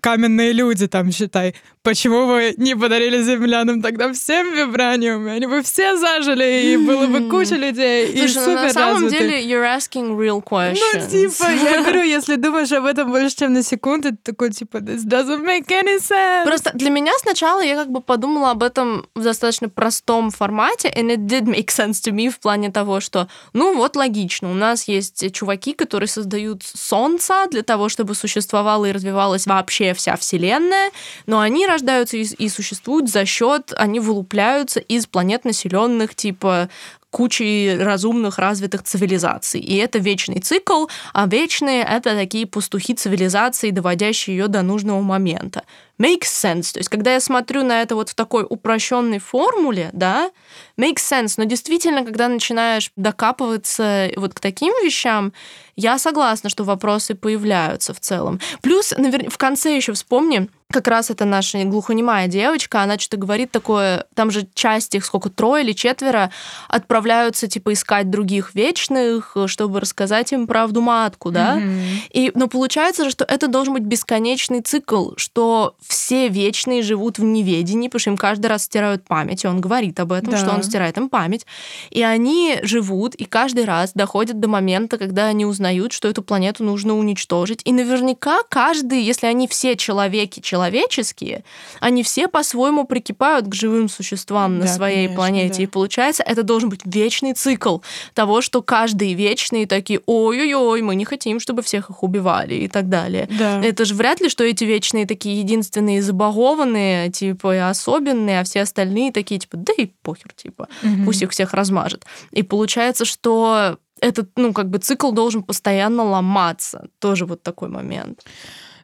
каменные люди там, считай. Почему вы не подарили землянам тогда всем вибраниум? Они бы все зажили, и было бы куча людей, Слушай, и супер ну,
на самом деле, you're asking real questions.
Ну, типа, я говорю, если думаешь об этом больше, чем на секунду, ты такой, типа, this doesn't make any sense.
Просто для меня сначала я как бы подумала об этом в достаточно простом формате, and it did make sense to me в плане того, что, ну, вот логично, у нас есть чуваки, которые создают солнце для того, чтобы существовало и развивалось вообще вся Вселенная, но они рождаются и, и существуют за счет, они вылупляются из планет населенных типа кучей разумных, развитых цивилизаций. И это вечный цикл, а вечные — это такие пастухи цивилизации, доводящие ее до нужного момента. Makes sense. То есть, когда я смотрю на это вот в такой упрощенной формуле, да, makes sense. Но действительно, когда начинаешь докапываться вот к таким вещам, я согласна, что вопросы появляются в целом. Плюс, навер... в конце еще вспомни, как раз это наша глухонемая девочка, она что-то говорит такое, там же часть их, сколько, трое или четверо, отправляются, типа, искать других вечных, чтобы рассказать им правду матку, да? Mm-hmm. И, но получается же, что это должен быть бесконечный цикл, что все вечные живут в неведении, потому что им каждый раз стирают память, и он говорит об этом, да. что он стирает им память, и они живут, и каждый раз доходят до момента, когда они узнают, что эту планету нужно уничтожить, и наверняка каждый, если они все человеки, человеческие, они все по-своему прикипают к живым существам на своей конечно, планете. Да. И получается, это должен быть вечный цикл того, что каждый вечный такие, ой-ой-ой, мы не хотим, чтобы всех их убивали и так далее.
Да.
Это же вряд ли, что эти вечные такие единственные забагованные, типа, и особенные, а все остальные такие, типа, да и похер, типа, угу. пусть их всех размажет. И получается, что этот, ну, как бы цикл должен постоянно ломаться. Тоже вот такой момент.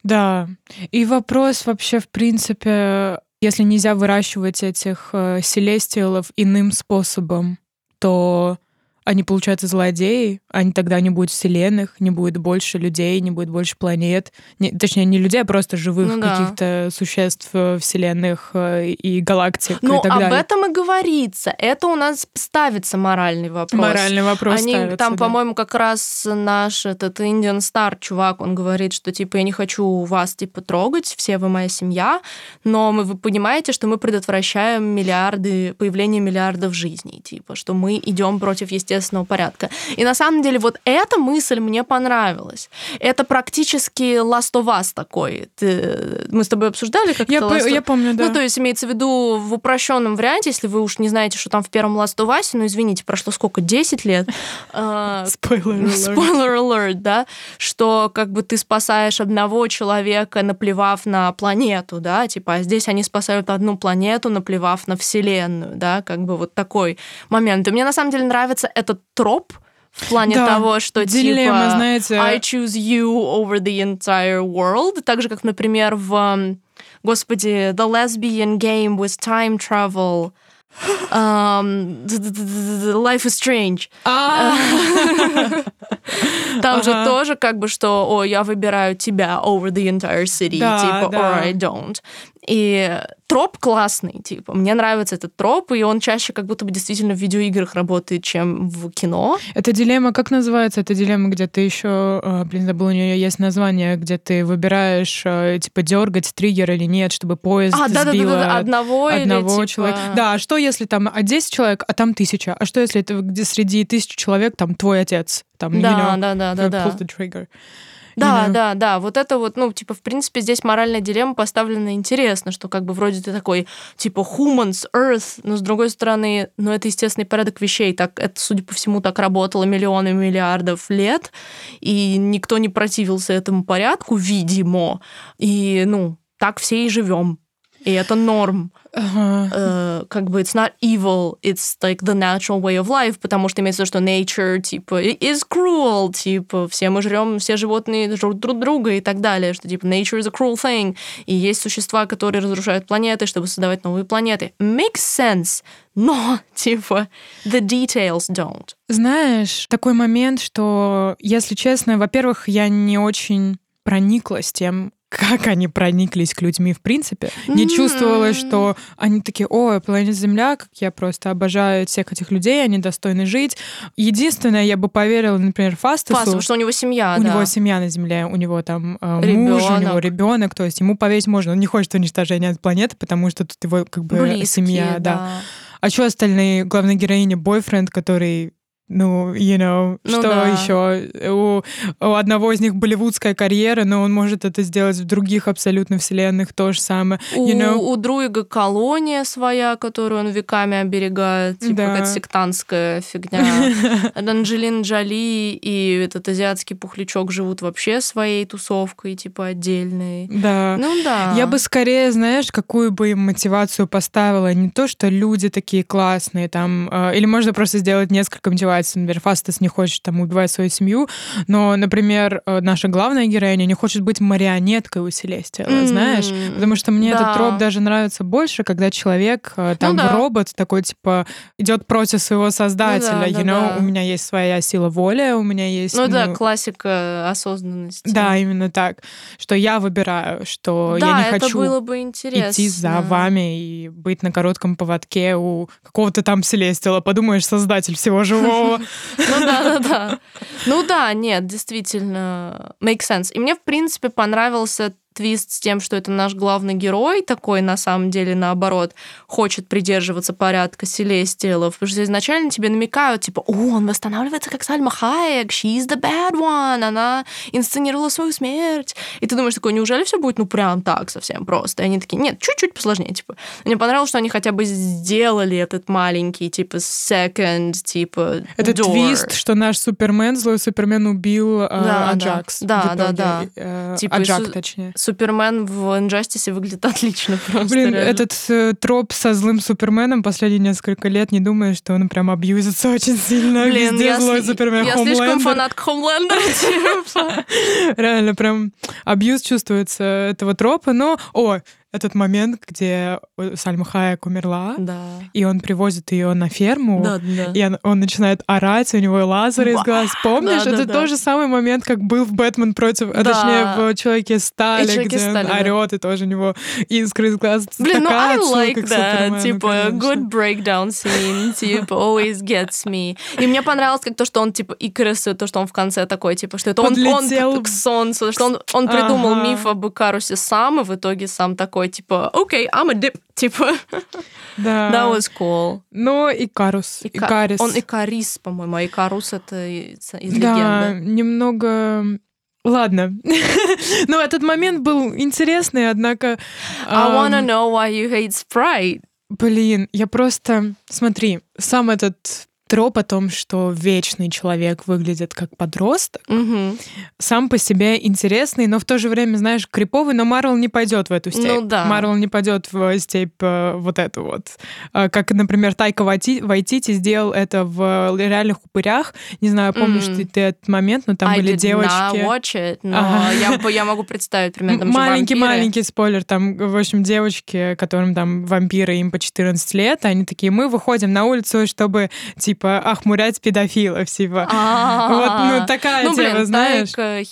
Да. И вопрос вообще, в принципе, если нельзя выращивать этих э, селестиалов иным способом, то они, получаются злодеи, они тогда не будет вселенных, не будет больше людей, не будет больше планет. Не, точнее, не людей, а просто живых ну, да. каких-то существ э, вселенных э, и галактик
Ну,
и так
об
далее.
этом и говорится. Это у нас ставится моральный вопрос.
Моральный вопрос
Они
ставится,
там,
да.
по-моему, как раз наш этот Indian Star чувак, он говорит, что типа я не хочу вас типа трогать, все вы моя семья, но мы, вы понимаете, что мы предотвращаем миллиарды, появление миллиардов жизней, типа, что мы идем против естественного порядка. И на самом деле вот эта мысль мне понравилась. Это практически Last of Us такой. Ты, мы с тобой обсуждали, как
я,
это
по, я помню, да.
Ну, то есть имеется в виду в упрощенном варианте, если вы уж не знаете, что там в первом Last of Us, ну, извините, прошло сколько, 10 лет?
Spoiler (laughs) alert.
Spoiler alert, да? Что как бы ты спасаешь одного человека, наплевав на планету, да? Типа, а здесь они спасают одну планету, наплевав на Вселенную, да? Как бы вот такой момент. И мне на самом деле нравится этот троп, в плане
Да,
того, что
дилемма,
типа
знаете.
I choose you over the entire world. Так же, как, например, в, господи, The Lesbian Game with Time Travel. Um, Life is Strange.
А, (laughs)
Там же тоже как бы, что, о, я выбираю тебя over the entire city, типа, or I don't. И троп классный, типа, мне нравится этот троп, и он чаще как будто бы действительно в видеоиграх работает, чем в кино.
Это дилемма, как называется? Это дилемма, где ты еще, э, блин, забыл, у нее есть название, где ты выбираешь, э, типа, дергать триггер или нет, чтобы поезд
А, да-да-да,
сбило
одного,
одного
или, типа...
человека. Да, а что если там а 10 человек, а там тысяча? А что если это где среди тысячи человек там твой отец? Там, you
Да,
know,
да, да, да, да. Да,
know?
да, да. Вот это вот, ну, типа, в принципе, здесь моральная дилемма поставлена интересно, что как бы вроде ты такой, типа, humans, earth, но с другой стороны, ну, это естественный порядок вещей. Так, это, судя по всему, так работало миллионы миллиардов лет, и никто не противился этому порядку, видимо. И, ну, так все и живем. И это норм.
Ага.
Э, как бы it's not evil, it's like the natural way of life, потому что имеется в виду, что nature, типа, is cruel, типа, все мы жрем, все животные жрут друг друга и так далее, что, типа, nature is a cruel thing, и есть существа, которые разрушают планеты, чтобы создавать новые планеты. Makes sense, но, (laughs) типа, the details don't.
Знаешь, такой момент, что, если честно, во-первых, я не очень прониклась тем, как они прониклись к людьми в принципе. Не чувствовала, что они такие, о, планета Земля, как я просто обожаю всех этих людей, они достойны жить. Единственное, я бы поверила, например, Фастасу.
Фас, потому что у него семья,
у
да.
него семья на Земле, у него там э, муж, у него ребенок, то есть ему поверить можно. Он не хочет уничтожения планеты, потому что тут его как бы
Близкие,
семья, да.
да.
А что остальные? Главная героиня бойфренд, который ну, you know,
Ну
что
да.
еще? У, у одного из них болливудская карьера, но он может это сделать в других абсолютно вселенных то же самое.
У,
You know?
у Друига колония своя, которую он веками оберегает, типа
Да.
какая-то сектантская фигня. (laughs) Анджелина Джоли и этот азиатский пухлячок живут вообще своей тусовкой, типа отдельной.
Да.
Ну да.
Я бы скорее, знаешь, какую бы им мотивацию поставила. Не то, что люди такие классные, там, э, или можно просто сделать несколько мотиваций. Например, Фастас не хочет там убивать свою семью, но, например, э, наша главная героиня не хочет быть марионеткой у Селестиала,
М,
знаешь? Потому что мне
да.
этот троп даже нравится больше, когда человек, э, там,
Ну да.
робот такой, типа, идет против своего создателя.
Ну да,
you
да,
know?
да.
У меня есть своя сила воли, у меня есть...
Ну да,
ну,
классика осознанности.
да, именно так. Что я выбираю, что
Да,
я не хочу
было бы интересно.
идти за вами и быть на коротком поводке у какого-то там Селестила. Подумаешь, создатель всего живого. (laughs)
Ну да, да, да. (laughs) Ну да, нет, действительно, make sense. И мне, в принципе, понравился твист с тем, что это наш главный герой, такой, на самом деле, наоборот, хочет придерживаться порядка Селестиалов, потому что изначально тебе намекают, типа, о, он восстанавливается как Сальма Хайек, she's the bad one, она инсценировала свою смерть. И ты думаешь такой, неужели все будет, ну, прям так совсем просто? И они такие, нет, чуть-чуть посложнее, типа. Мне понравилось, что они хотя бы сделали этот маленький, типа, second, типа,
Это
door.
твист, что наш Супермен, злой Супермен убил э,
Да, да.
Аджакс.
Да,
итоге.
да, да.
Э,
Типа
Аджак, точнее.
Супермен в Инжастисе выглядит (laughs) отлично просто.
Блин,
реально.
этот э, троп со злым Суперменом последние несколько лет, не думаю, что он прям абьюзится (laughs) очень сильно.
Блин,
Везде
я,
злой
сли-
Супермен,
я слишком фанатка Хомлендера, (laughs) типа.
Реально, прям абьюз чувствуется этого тропа. Но, о, этот момент, где Сальма Хайек умерла,
Да.
и он привозит ее на ферму,
Да, да.
и он, он начинает орать, у него лазер из глаз. Помнишь?
Да, да,
это
да.
тот же самый момент, как был в Бэтмен против, а
Да.
точнее в Человеке стали,
Человеке
где
Стали,
он
да.
орет, и тоже у него искры из глаз.
Блин, ну I like that. Типа,
конечно.
good breakdown scene, (laughs) типа, always gets me. И мне понравилось, как то, что он, типа, Икарус, то, что он в конце такой, типа, что это он, он к солнцу, что он, он придумал
Ага.
миф об Икарусе сам, и в итоге сам такой, типа, окей, I'm a dip, (laughs) типа,
Да.
that was cool.
Но Икарус,
Ика-
Икарис.
Он Икарис, по-моему, а Икарус это из,
Да,
легенды.
немного... Ладно. (laughs) Но этот момент был интересный, однако...
I wanna know why you hate Sprite.
Блин, я просто... Смотри, сам этот троп о том, что вечный человек выглядит как подросток,
Мгм.
сам по себе интересный, но в то же время, знаешь, криповый, но Марвел не пойдет в эту степь.
Ну да.
Марвел не пойдет в степь э, вот эту вот. А, Как, например, Тайка Вайти- Вайтити сделал это в реальных упырях. Не знаю, помнишь
Мгм.
ты, ты этот момент, но там
I
были девочки.
not watch it, но
Ага.
я, я могу представить (laughs) примерно. там же
Маленький
вампиры.
маленький спойлер, там, в общем, девочки, которым там вампиры, им по 14 лет, они такие, мы выходим на улицу, чтобы, типа, охмурять педофилов, типа. (laughs) Вот, ну, такая
Ну,
тема,
блин,
знаешь.
Тайка,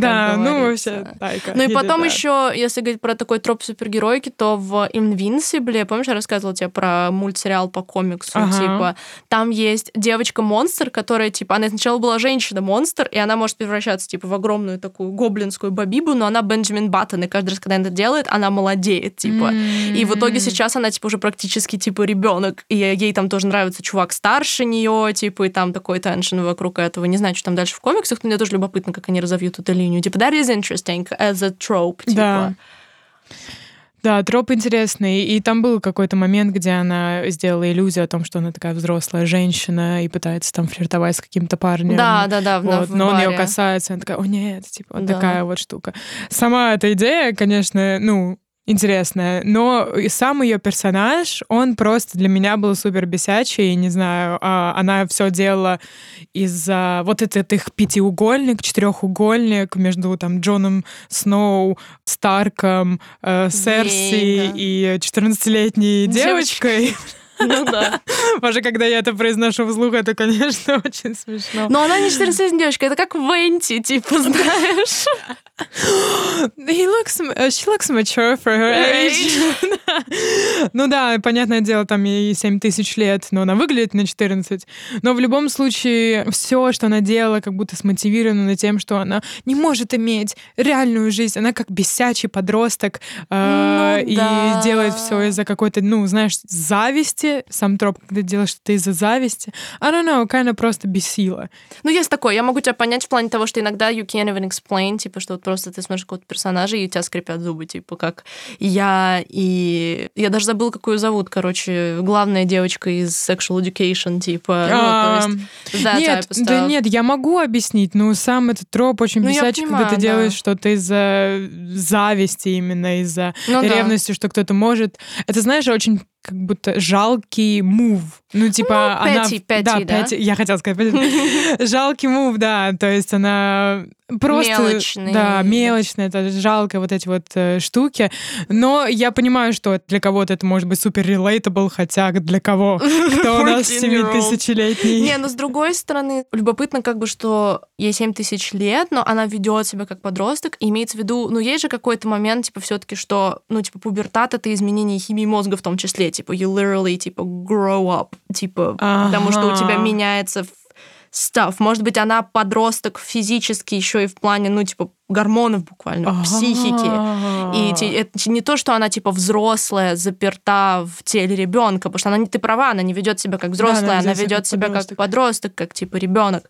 Да, ну, вообще, Тайка.
Ну и потом еще, если говорить про такой троп супергеройки, то в Invincible, помнишь, я рассказывала тебе про мультсериал по комиксу,
Ага.
типа, там есть девочка-монстр, которая, типа, она сначала была женщина-монстр, и она может превращаться, типа, в огромную такую гоблинскую бабибу, но она Бенджамин Баттон, и каждый раз, когда она это делает, она молодеет, типа. И в итоге сейчас она, типа, уже практически, типа, ребенок, и ей там тоже нравится чувак старше нее, типа, и там такой теншн вокруг этого. Не знаю, что там дальше в комиксах, но мне тоже любопытно, как они разовьют эту линию. Типа, that is interesting as a trope, типа.
Да. Да, троп интересный. И там был какой-то момент, где она сделала иллюзию о том, что она такая взрослая женщина и пытается там флиртовать с каким-то парнем.
Да, да, да, в-
Вот,
в
но он ее
баре.
касается, она такая, о нет, типа вот
Да.
такая вот штука. Сама эта идея, конечно, ну, интересная, но сам ее персонаж, он просто для меня был супер бесячий, не знаю, а, она все делала из-за вот этот их пятиугольник, четырехугольник между там Джоном Сноу, Старком, э, Серси
Ей, да.
и 14-летней
Девочкой.
девочкой. (laughs)
Ну да. (laughs)
Боже, когда я это произношу вслух, это, конечно, (laughs) очень смешно.
Но она не 14 девочка, это как Венти, типа, знаешь. (gasps)
He looks, uh, she looks mature for her age. (laughs) ну да, понятное дело, там ей 7 тысяч лет, но она выглядит на 14. Но в любом случае, все, что она делала, как будто смотивировано тем, что она не может иметь реальную жизнь. Она как бесячий подросток э,
Ну
и
да.
делает все из-за какой-то, ну, знаешь, зависти. Сам троп, когда делаешь что-то из-за зависти. I don't know, kind of просто бесила.
Ну, есть такое. Я могу тебя понять в плане того, что иногда you can't even explain, типа, что вот просто ты смотришь какого-то персонажа, и у тебя скрипят зубы, типа, как я и... Я даже забыла, какую зовут, короче, главная девочка из Sexual Education, типа, ну, то есть, that
нет,
of
да нет, я могу объяснить, но сам этот троп очень
Ну,
бесячий, когда
понимаю,
ты делаешь
да.
что-то из-за зависти именно, из-за
Ну да.
ревности, что кто-то может. Это, знаешь, очень как будто жалкий мув. Ну, типа,
Ну,
она...
petty, petty,
да,
да?
я хотела сказать petty. (laughs) Жалкий мув, да, то есть она просто...
Мелочный.
Да, мелочная, это жалко, вот эти вот э, штуки. Но я понимаю, что для кого-то это может быть супер relatable, хотя для кого? (laughs) Кто у нас
14-year-old.
70-летний?
Не, но с другой стороны, любопытно как бы, что ей 7 тысяч лет, но она ведет себя как подросток, и имеется в виду, ну, есть же какой-то момент, типа, все таки что, ну, типа, пубертат — это изменение химии мозга в том числе, типа, you literally, типа, grow up, типа, потому что у тебя
Ага.
меняется stuff. Может быть, она подросток физически еще и в плане, ну, типа, гормонов буквально, психики. И это не то, что она типа взрослая, заперта в теле ребенка, потому что она не ты права, она не ведет себя как взрослая,
она
она
себя
ведет
как
себя как
подросток.
подросток, как типа ребенок.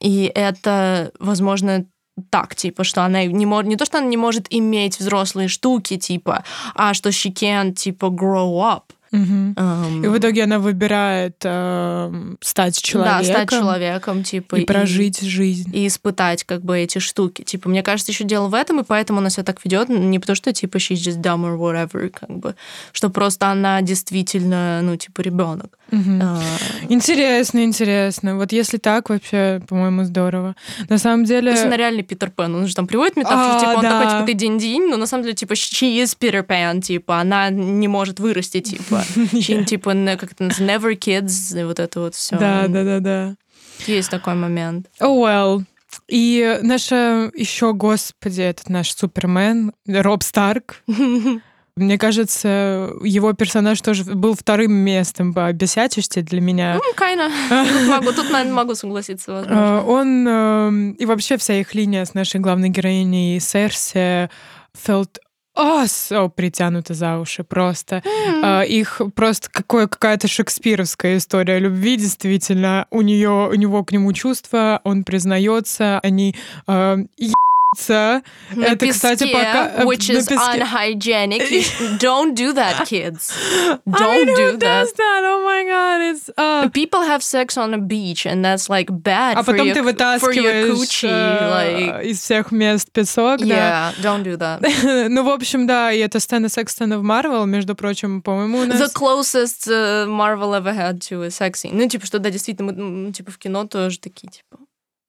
И это, возможно, так, типа, что она не может, не то, что она не может иметь взрослые штуки, типа, а что she can, типа, grow up.
Мгм.
Эм,
И в итоге она выбирает эм, стать человеком,
Да, стать человеком, типа,
и прожить жизнь.
и испытать как бы эти штуки. Типа, мне кажется, еще дело в этом, и поэтому она себя так ведет, не потому что типа she's just dumb or whatever, как бы, что просто она действительно, ну, типа, ребенок.
А... Интересно, интересно. Вот если так, вообще, по-моему, здорово. На самом деле...
То есть она реально Питер Пен. Он же там приводит метафору, а, типа, он да. такой, типа, ты день-день, но на самом деле, типа, she is Peter Pan, типа, она не может вырасти, типа. (laughs) She, типа, как это называется, never kids, вот это вот все.
Да, да, да, да.
Есть такой момент.
Oh well. И наша еще, господи, этот наш Супермен, Роб Старк, (laughs) Мне кажется, его персонаж тоже был вторым местом по бесячести для меня.
Ну, кайна. (laughs) Могу, тут, наверное, могу согласиться, возможно.
А, он эм, и вообще вся их линия с нашей главной героиней Серси felt о, so притянуты за уши просто. Mm-hmm. их просто какое, какая-то шекспировская история любви, действительно. У нее, у него к нему чувства, он признается, они э, на
Это, кстати, пока... Э, which is unhygienic. don't do that, kids. Don't do that.
that. Oh my god, it's... Uh...
People have sex on a beach, and that's like bad
а
for
потом
your,
ты вытаскиваешь
uh,
like... из всех мест песок,
yeah,
да?
don't do that.
ну, в общем, да, и это сцена секс-сцена в Марвел, между прочим, по-моему, у нас...
The closest uh, Marvel ever had to a sex scene. Ну, типа, что, да, действительно, мы, ну, типа, в кино тоже такие, типа,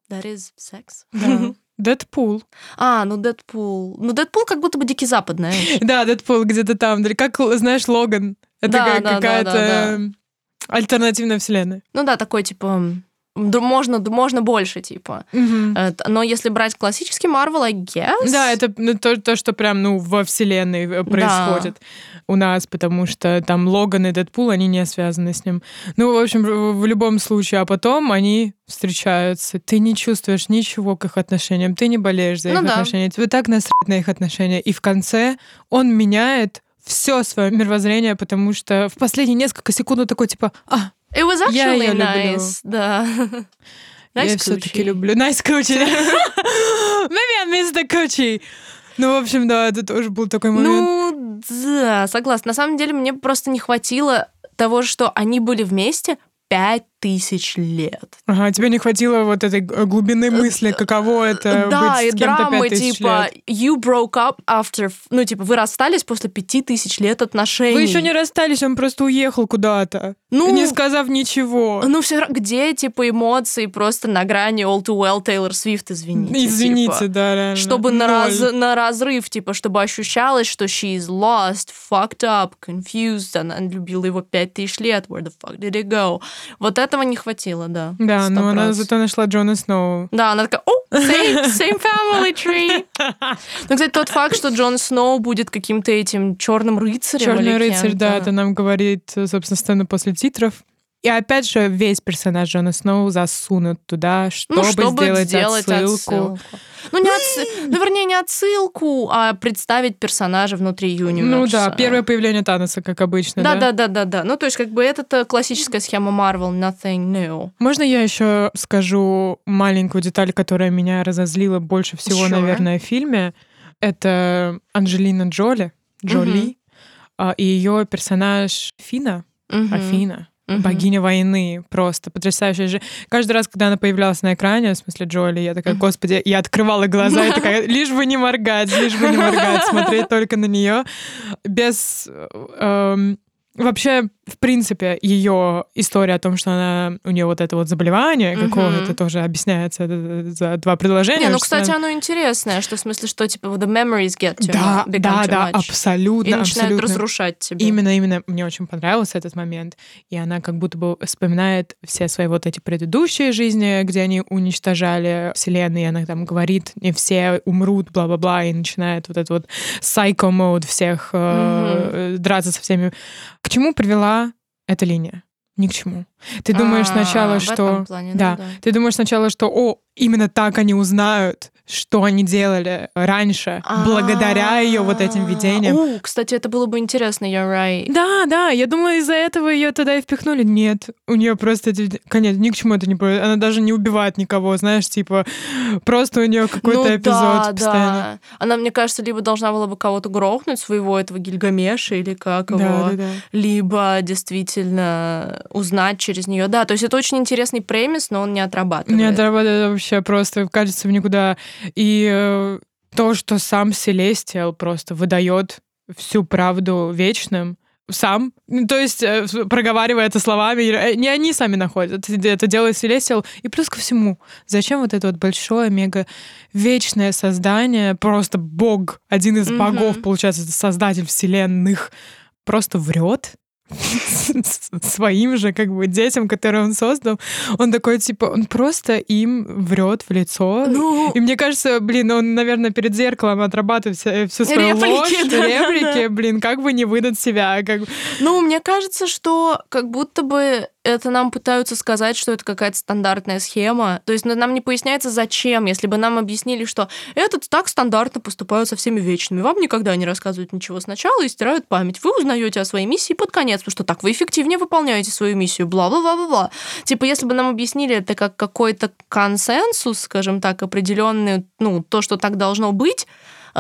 that is sex.
Да. Дэдпул.
А, ну Дэдпул. Ну Дэдпул как будто бы Дикий Запад, знаешь. (laughs)
Да, Дэдпул где-то там. Как, знаешь, Логан. Это да, да, какая-то да, да, да. альтернативная вселенная.
Ну да, такой, типа, можно, можно больше, типа.
Угу.
Но если брать классический Марвел, I guess...
Да, это ну, то, то, что прям, ну, во вселенной э, происходит да. у нас, потому что там Логан и Дэдпул, они не связаны с ним. Ну, в общем, в, в любом случае. А потом они встречаются. Ты не чувствуешь ничего к их отношениям, ты не болеешь за ну, их да. отношения. Тебе так насрать на их отношения. И в конце он меняет все свое мировоззрение, потому что в последние несколько секунд он такой, типа, а,
It was actually я nice, да. (laughs)
Nice я все-таки люблю. Nice coochie. (laughs) Maybe I missed the coochie. Ну, в общем, да, это тоже был такой момент.
Ну, да, согласна. На самом деле, мне просто не хватило того, что они были вместе пять тысяч лет.
Ага, тебе не хватило вот этой глубины мысли, каково это
да,
быть с кем-то тысяч
типа, лет. you broke up after... Ну, типа, вы расстались после пяти тысяч лет отношений.
Вы еще не расстались, он просто уехал куда-то, ну, не сказав ничего.
Ну, все где, типа, эмоции просто на грани all too well Taylor Swift, извините.
Извините,
типа,
да, реально.
Чтобы на, раз, на разрыв, типа, чтобы ощущалось, что she is lost, fucked up, confused, она любила его пять тысяч лет, where the fuck did it go? Вот этого не хватило, да.
Да, но она зато нашла Джона Сноу.
Да, она такая, о, same, same family tree. (laughs) Ну, кстати, тот факт, что Джон Сноу будет каким-то этим черным рыцарем.
Черный рыцарь, да, это нам говорит, собственно, сцена после титров. И опять же, весь персонаж Джона Сноу засунут туда, чтобы, ну, чтобы сделать, сделать отсылку. отсылку.
Ну, не отс... ну, вернее, не отсылку, а представить персонажа внутри юниверса.
Ну да, первое появление Таноса, как обычно,
да? Да, да, да, да. Ну, то есть, как бы это классическая схема Marvel, nothing new.
Можно я еще скажу маленькую деталь, которая меня разозлила больше всего, sure. наверное, в фильме? Это Анджелина Джоли, Джоли, uh-huh. и ее персонаж Фина, uh-huh. Афина Угу. Богиня войны просто потрясающая же. Каждый раз, когда она появлялась на экране, в смысле Джоли, я такая, господи, я открывала глаза и такая, (laughs) лишь бы не моргать, лишь бы не моргать, смотреть только на нее без эм, Вообще, в принципе, ее история о том, что она у нее вот это вот заболевание mm-hmm. какое-то тоже объясняется за два предложения.
Не, ну, кстати, она... оно интересное, что в смысле, что типа the memories get to
да,
you,
да,
да,
much. абсолютно, и
начинает
абсолютно.
разрушать тебя.
Именно, именно, мне очень понравился этот момент, и она как будто бы вспоминает все свои вот эти предыдущие жизни, где они уничтожали вселенную, и она там говорит, не все умрут, бла-бла-бла, и начинает вот этот вот psycho-мод всех mm-hmm. э, драться со всеми к чему привела эта линия? Ни к чему. Ты думаешь а, сначала, что...
Плане, да,
да. Ты думаешь сначала, что, о, именно так они узнают, что они делали раньше, А-а-а. благодаря ее вот этим видениям.
У, кстати, это было бы интересно, you're right.
Да, да, я думала, из-за этого ее тогда и впихнули. Нет, у нее просто конец, ни к чему это не происходит. Она даже не убивает никого, знаешь, типа, просто у нее какой-то ну, эпизод да, постоянно. Да.
Она, мне кажется, либо должна была бы кого-то грохнуть, своего этого Гильгамеша или как его, да, да, да. либо действительно узнать через нее. Да, то есть это очень интересный премис, но он не отрабатывает.
Не отрабатывает вообще просто, кажется, в никуда. И э, то, что сам Селестиал просто выдает всю правду вечным, сам, ну, то есть э, проговаривая это словами, э, не они сами находят, это делает Селестиал. И плюс ко всему, зачем вот это вот большое, мега вечное создание, просто бог, один из mm-hmm. богов, получается, создатель вселенных, просто врет, (laughs) своим же как бы детям, которые он создал, он такой типа, он просто им врет в лицо. Ну... И мне кажется, блин, он, наверное, перед зеркалом отрабатывает все, всю свою реплики, ложь, (laughs) да, реплики, да, да. блин, как бы не выдать себя. Как...
Ну, мне кажется, что как будто бы это нам пытаются сказать, что это какая-то стандартная схема. То есть нам не поясняется, зачем. Если бы нам объяснили, что этот так стандартно поступают со всеми вечными. Вам никогда не рассказывают ничего сначала и стирают память. Вы узнаете о своей миссии под конец, потому что так вы эффективнее выполняете свою миссию. Бла-бла-бла-бла-бла. Типа, если бы нам объяснили это как какой-то консенсус, скажем так, определенный, ну, то, что так должно быть,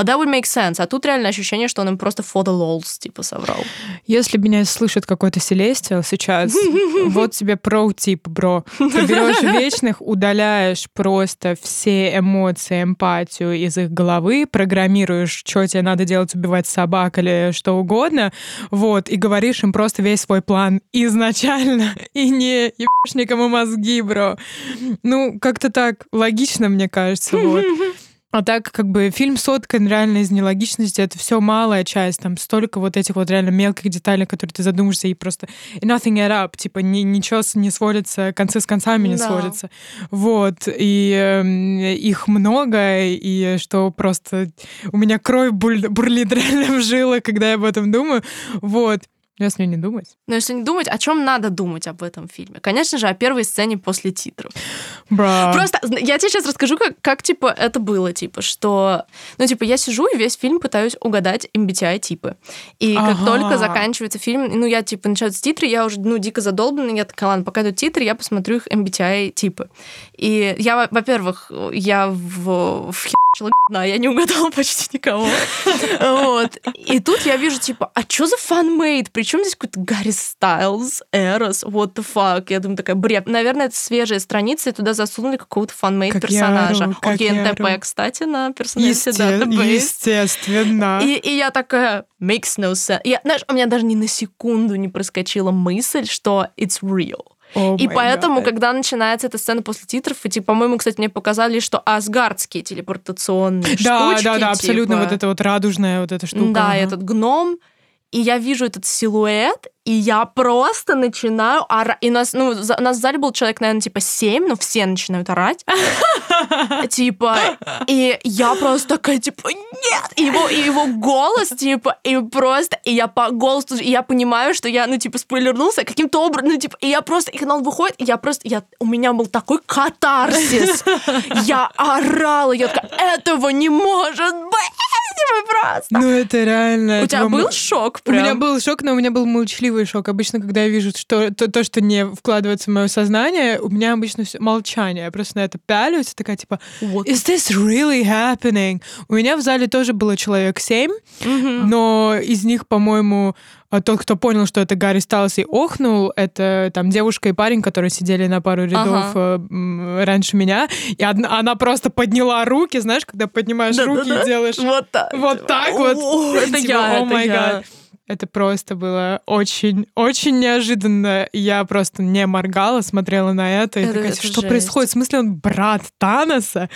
that would make sense. А тут реально ощущение, что он им просто for the lols, типа, соврал.
Если меня слышит какой-то Селестиал сейчас, (laughs) вот тебе про-тип, бро. Ты берешь (laughs) вечных, удаляешь просто все эмоции, эмпатию из их головы, программируешь, что тебе надо делать, убивать собак или что угодно, вот, и говоришь им просто весь свой план изначально, (laughs) и не ебашь никому мозги, бро. Ну, как-то так логично, мне кажется, вот. А так как бы фильм соткан реально из нелогичности, это все малая часть, там столько вот этих вот реально мелких деталей, которые ты задумаешься, и просто nothing add up, типа ни, ничего не сводится, концы с концами не да. сводятся. Вот, и э, их много, и что просто у меня кровь бурлит (laughs) реально в жилах, когда я об этом думаю. Вот. Если не думать.
Но если не думать, о чем надо думать об этом фильме? Конечно же, о первой сцене после титров.
Бра.
Просто я тебе сейчас расскажу, как, как типа это было, типа, что, ну, типа, я сижу и весь фильм пытаюсь угадать MBTI-типы. И ага. как только заканчивается фильм, ну, я, типа, начинаются титры, я уже, ну, дико задолбана, я такая, ладно, пока идут титры, я посмотрю их MBTI-типы. И я, во-первых, я в, в хе***чила, я не угадала (laughs) почти никого. Вот. И тут я вижу, типа, а что за фанмейд? Причем здесь какой-то Гарри Стайлз, Эрос, what the fuck? Я думаю, такая, бред. Наверное, это свежая страница, и туда засунули какого-то фанмейд персонажа. Окей, НТП, кстати, на персональности
Естественно.
И, и я такая, makes no sense. Я, знаешь, у меня даже ни на секунду не проскочила мысль, что it's real. Oh и поэтому, God. когда начинается эта сцена после титров, и, типа, по-моему, кстати, мне показали, что асгардские телепортационные
да,
штучки.
Да, да, да, абсолютно типа... вот эта вот радужная вот эта штука.
Да, ага. этот гном, и я вижу этот силуэт, и я просто начинаю орать. И нас, ну, за, нас в зале был человек, наверное, типа семь, но все начинают орать. (laughs) Типа, и я просто такая, типа, нет! И его, и его голос, типа, и просто, и я по голосу, и я понимаю, что я, ну, типа, спойлернулся каким-то образом, ну, типа, и я просто, и он выходит, я просто, я, у меня был такой катарсис. (laughs) Я орала, я такая, этого не может быть! Типа, просто.
Ну, это реально.
У тебя был шок
прям? У меня был шок, но у меня был молчаливый шок. Обычно, когда я вижу что, то, то, что не вкладывается в мое сознание, у меня обычно все молчание. Я просто на это пялюсь, такая типа, What? is this really happening? У меня в зале тоже было человек семь, mm-hmm. но из них, по-моему, а тот, кто понял, что это Гарри Стайлс и охнул, это там девушка и парень, которые сидели на пару рядов ага. э, раньше меня. И одна, она просто подняла руки, знаешь, когда поднимаешь да, руки да, да. и делаешь
вот так,
вот так вот.
О, (laughs) это типа, я,
oh это я. Это просто было очень, очень неожиданно. Я просто не моргала, смотрела на это и это, такая, это что жесть. происходит? В смысле, он брат Таноса?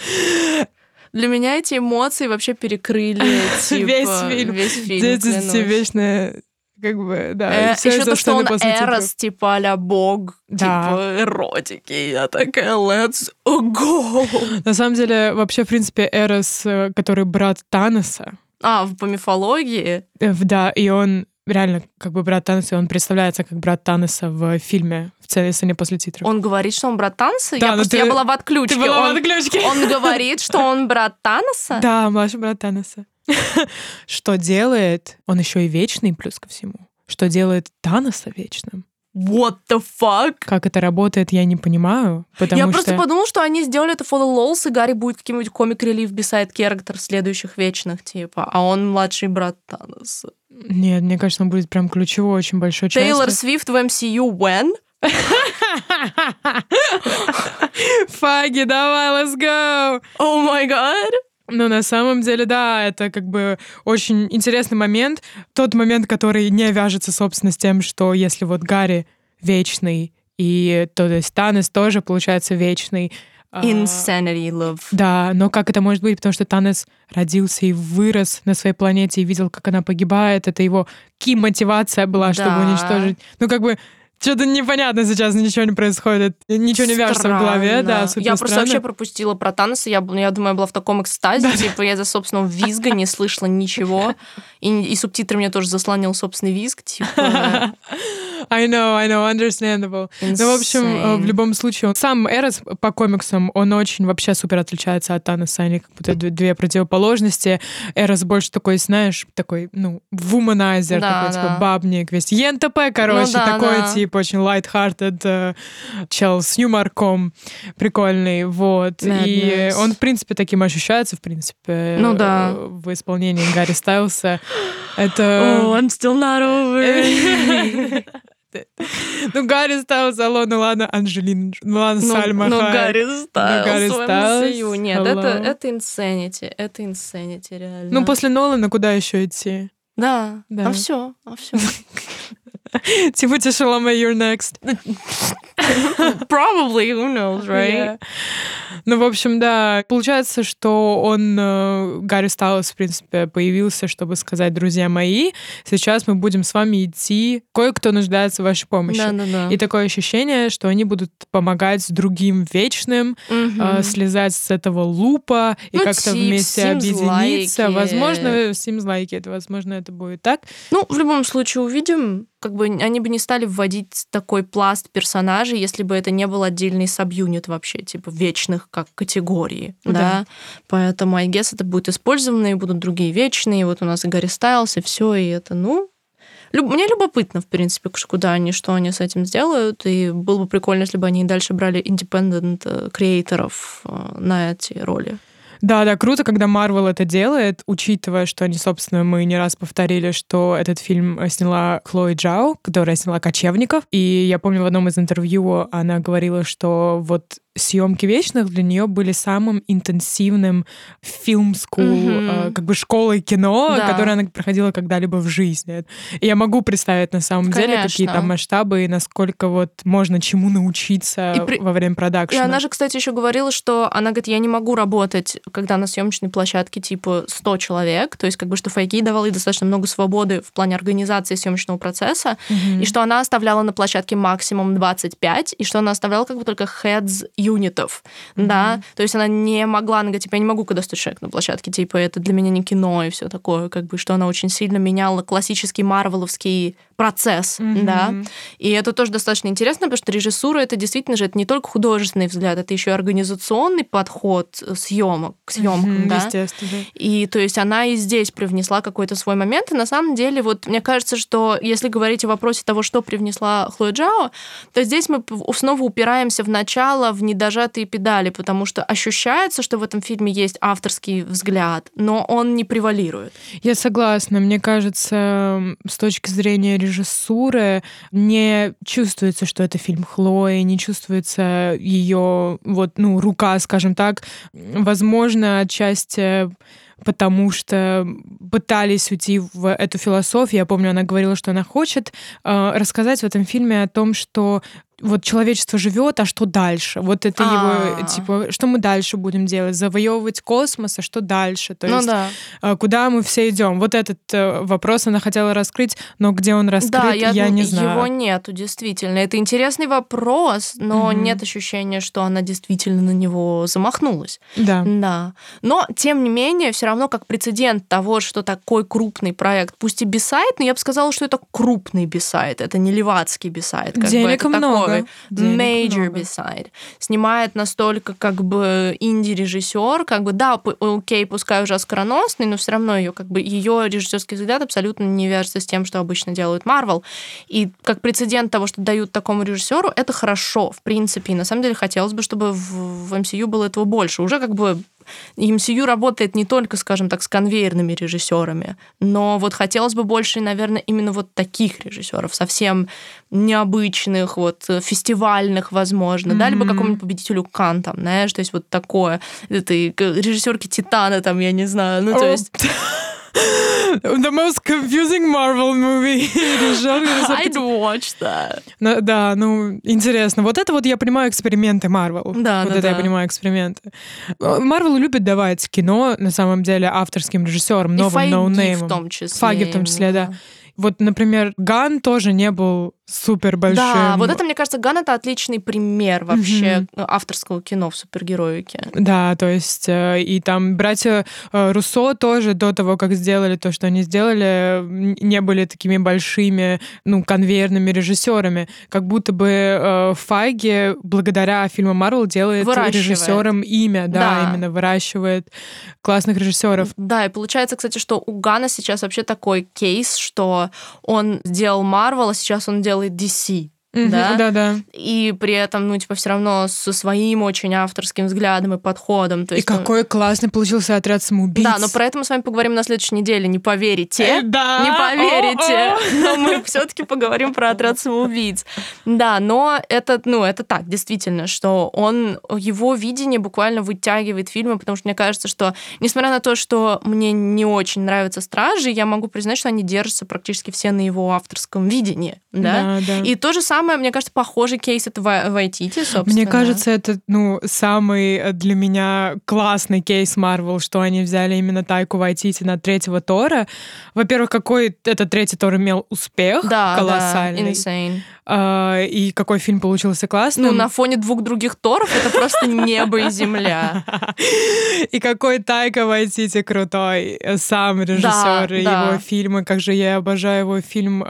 Для меня эти эмоции вообще перекрыли (laughs) типа, весь фильм. Весь фильм
Дети вечная как бы, да.
Э, еще то, что он Эрос, типа а бог, да. типа эротики. Я такая, let's go.
На самом деле, вообще, в принципе, Эрос, э, который брат Таноса,
а, по мифологии?
Э, да, и он реально как бы брат Таноса, он представляется как брат Таноса в фильме в сцене после титров.
Он говорит, что он брат Таноса? Да, я, просто, ты, я была в отключке.
Ты была
он,
в отключке.
Он говорит, что он брат Таноса?
Да, младший брат Таноса. (laughs) Что делает? Он еще и вечный, плюс ко всему. Что делает Таноса вечным?
What the fuck?
Как это работает, я не понимаю. Потому
я
что...
просто подумал, что они сделали это for the lols, и Гарри будет каким-нибудь комик-релив beside character следующих вечных, типа, а он младший брат Таноса.
Нет, мне кажется, он будет прям ключевой, очень большой частью.
Тейлор Свифт в MCU when? (laughs)
Фаги, давай, let's go!
Oh my god!
Ну, на самом деле, да, это как бы очень интересный момент. Тот момент, который не вяжется, собственно, с тем, что если вот Гарри вечный, и то есть Танес тоже, получается, вечный,
а, Insanity love.
Да, но как это может быть? Потому что Танес родился и вырос на своей планете и видел, как она погибает. Это его ки-мотивация была, чтобы да. уничтожить. Ну, как бы что-то непонятно сейчас, ничего не происходит, ничего не вяжется в голове, да,
супер Я просто
странно.
вообще пропустила про Таноса, я, я думаю, я была в таком экстазе, типа я за собственного визга не слышала ничего, и, и субтитры мне тоже заслонил собственный визг, типа... (laughs) (laughs)
I know, I know, understandable. Insane. Ну, в общем, э, в любом случае, сам Эрос по комиксам, он очень вообще супер отличается от Таноса, они как будто две противоположности. Эрос больше такой, знаешь, такой, ну, вуманайзер, да, такой, типа, да. типа, бабник весь. ЕНТП, короче, ну, да, такой, да. типа, очень light-hearted uh, чел с юморком прикольный, вот. Madness. И он, в принципе, таким ощущается, в принципе,
ну, да.
в исполнении Гарри Стайлса. Это...
Oh, I'm still not over. (laughs) (laughs)
Ну, Гарри Стайлз, алло, ну ладно, Анжелина, ну ладно, ну, Сальма
Ну, Гарри Стайлз, ну, Гарри Стайлз. Нет, это, это insanity, это insanity, реально.
Ну, после Нолана куда еще идти?
Да, да. а все, а все. (laughs) (laughs)
Тимати Шаломе, you're next. (laughs)
Probably, who knows, (laughs) right? Yeah.
Ну, в общем, да, получается, что он, э, Гарри Стайлс, в принципе, появился, чтобы сказать, друзья мои, сейчас мы будем с вами идти, кое-кто нуждается в вашей помощи.
Да, да, да.
И такое ощущение, что они будут помогать другим вечным, угу. э, слезать с этого лупа и ну, как-то вместе объединиться. Like возможно, like it, возможно, это будет так.
Ну, в любом случае увидим, как бы они бы не стали вводить такой пласт персонажей, если бы это не был отдельный саб-юнит вообще, типа вечных как категории, да. да. Поэтому, I guess, это будет использовано, и будут другие вечные, вот у нас и Гарри Стайлс, и все, и это, ну, мне любопытно, в принципе, куда они, что они с этим сделают, и было бы прикольно, если бы они дальше брали индепендент э, креаторов э, на эти роли.
Да, да, круто, когда Марвел это делает, учитывая, что они, собственно, мы не раз повторили, что этот фильм сняла Хлои Джао, которая сняла «Кочевников». И я помню в одном из интервью она говорила, что вот съемки вечных для нее были самым интенсивным фильм скул, mm-hmm. э, как бы школой кино, да. которую она проходила когда-либо в жизни. И я могу представить на самом Конечно. деле, какие там масштабы и насколько вот можно чему научиться и при... во время продакшена.
И она же, кстати, еще говорила, что она говорит, я не могу работать, когда на съемочной площадке типа 100 человек, то есть как бы что Файки давал ей достаточно много свободы в плане организации съемочного процесса, mm-hmm. и что она оставляла на площадке максимум 25, и что она оставляла как бы только heads юнитов, mm-hmm. да, то есть она не могла, она говорит, типа, я не могу, когда стоит человек на площадке, типа, это для меня не кино и все такое, как бы, что она очень сильно меняла классический марвеловский процесс, mm-hmm. да, и это тоже достаточно интересно, потому что режиссура это действительно же это не только художественный взгляд, это еще и организационный подход съемок к съемкам, mm-hmm, да,
естественно.
И то есть она и здесь привнесла какой-то свой момент, и на самом деле вот мне кажется, что если говорить о вопросе того, что привнесла Хлоя Джао, то здесь мы снова упираемся в начало, в недожатые педали, потому что ощущается, что в этом фильме есть авторский взгляд, но он не превалирует.
Я согласна. Мне кажется, с точки зрения режиссуры не чувствуется, что это фильм Хлои, не чувствуется ее вот, ну, рука, скажем так. Возможно, отчасти потому что пытались уйти в эту философию. Я помню, она говорила, что она хочет э, рассказать в этом фильме о том, что вот человечество живет, а что дальше? Вот это его, а. типа, что мы дальше будем делать? Завоевывать космос, а что дальше? То
ну,
есть,
да.
А, куда мы все идем? Вот этот э, вопрос она хотела раскрыть, но где он раскрыт, да, я, я не знаю.
Его нету, действительно. Это интересный вопрос, но mm нет ощущения, что она действительно на него замахнулась.
Да.
Да. Но, тем не менее, все равно как прецедент того, что такой крупный проект, пусть и бисайт, но я бы сказала, что это крупный бисайт, это не левацкий бисайт.
Денег бы, это много.
Много. Major beside. Снимает настолько как бы инди-режиссер, как бы да, окей, пускай уже оскароносный, но все равно ее как бы ее режиссерский взгляд абсолютно не вяжется с тем, что обычно делают Marvel. И как прецедент того, что дают такому режиссеру, это хорошо, в принципе. И на самом деле хотелось бы, чтобы в, в MCU было этого больше. Уже как бы MCU работает не только, скажем так, с конвейерными режиссерами, но вот хотелось бы больше, наверное, именно вот таких режиссеров, совсем необычных, вот фестивальных, возможно, mm-hmm. да, либо какому-нибудь победителю Кан, там, знаешь, то есть вот такое, этой режиссерки Титана, там, я не знаю, ну, то есть... (laughs) (laughs)
The most confusing Marvel movie. (laughs) (laughs)
I'd watch that.
Ну, да, ну, интересно. Вот это вот я понимаю эксперименты Marvel.
Да,
вот
да,
это
да.
я понимаю эксперименты. Marvel любит давать кино, на самом деле, авторским режиссерам, новым ноунеймам.
в том числе.
Фаги в том числе, да. Вот, например, Ган тоже не был супер большим.
Да, вот это, мне кажется, Ган это отличный пример вообще mm-hmm. авторского кино в супергероике.
Да, то есть э, и там братья э, Руссо тоже до того, как сделали то, что они сделали, не были такими большими, ну, конвейерными режиссерами. Как будто бы Файги благодаря фильму Марвел делает режиссером имя, да, да, именно выращивает классных режиссеров.
Да, и получается, кстати, что у Гана сейчас вообще такой кейс, что он сделал Марвел, а сейчас он делает делает DC.
Mm-hmm,
да?
да, да.
И при этом, ну, типа, все равно со своим очень авторским взглядом и подходом. То
есть, и
ну...
какой классный получился отряд самоубийц.
Да, но про это мы с вами поговорим на следующей неделе. Не поверите.
Э, да.
Не поверите. Но мы все-таки поговорим про отряд самоубийц. Да, но это, ну, это так, действительно, что он, его видение буквально вытягивает фильмы, потому что мне кажется, что, несмотря на то, что мне не очень нравятся «Стражи», я могу признать, что они держатся практически все на его авторском видении. Да?
Да, да.
И то же самое самое, мне кажется, похожий кейс это Вайтити, собственно.
Мне кажется, это, ну, самый э, для меня классный кейс Марвел, что они взяли именно Тайку Вайтити на третьего Тора. Во-первых, какой этот третий Тор имел успех
да,
колоссальный.
Да, insane.
Uh, и какой фильм получился классным.
Ну, на фоне двух других Торов это просто небо и земля. (laughs)
И какой Тайка Вайтити крутой. Э, сам режиссер его фильмы. Как же я обожаю его фильм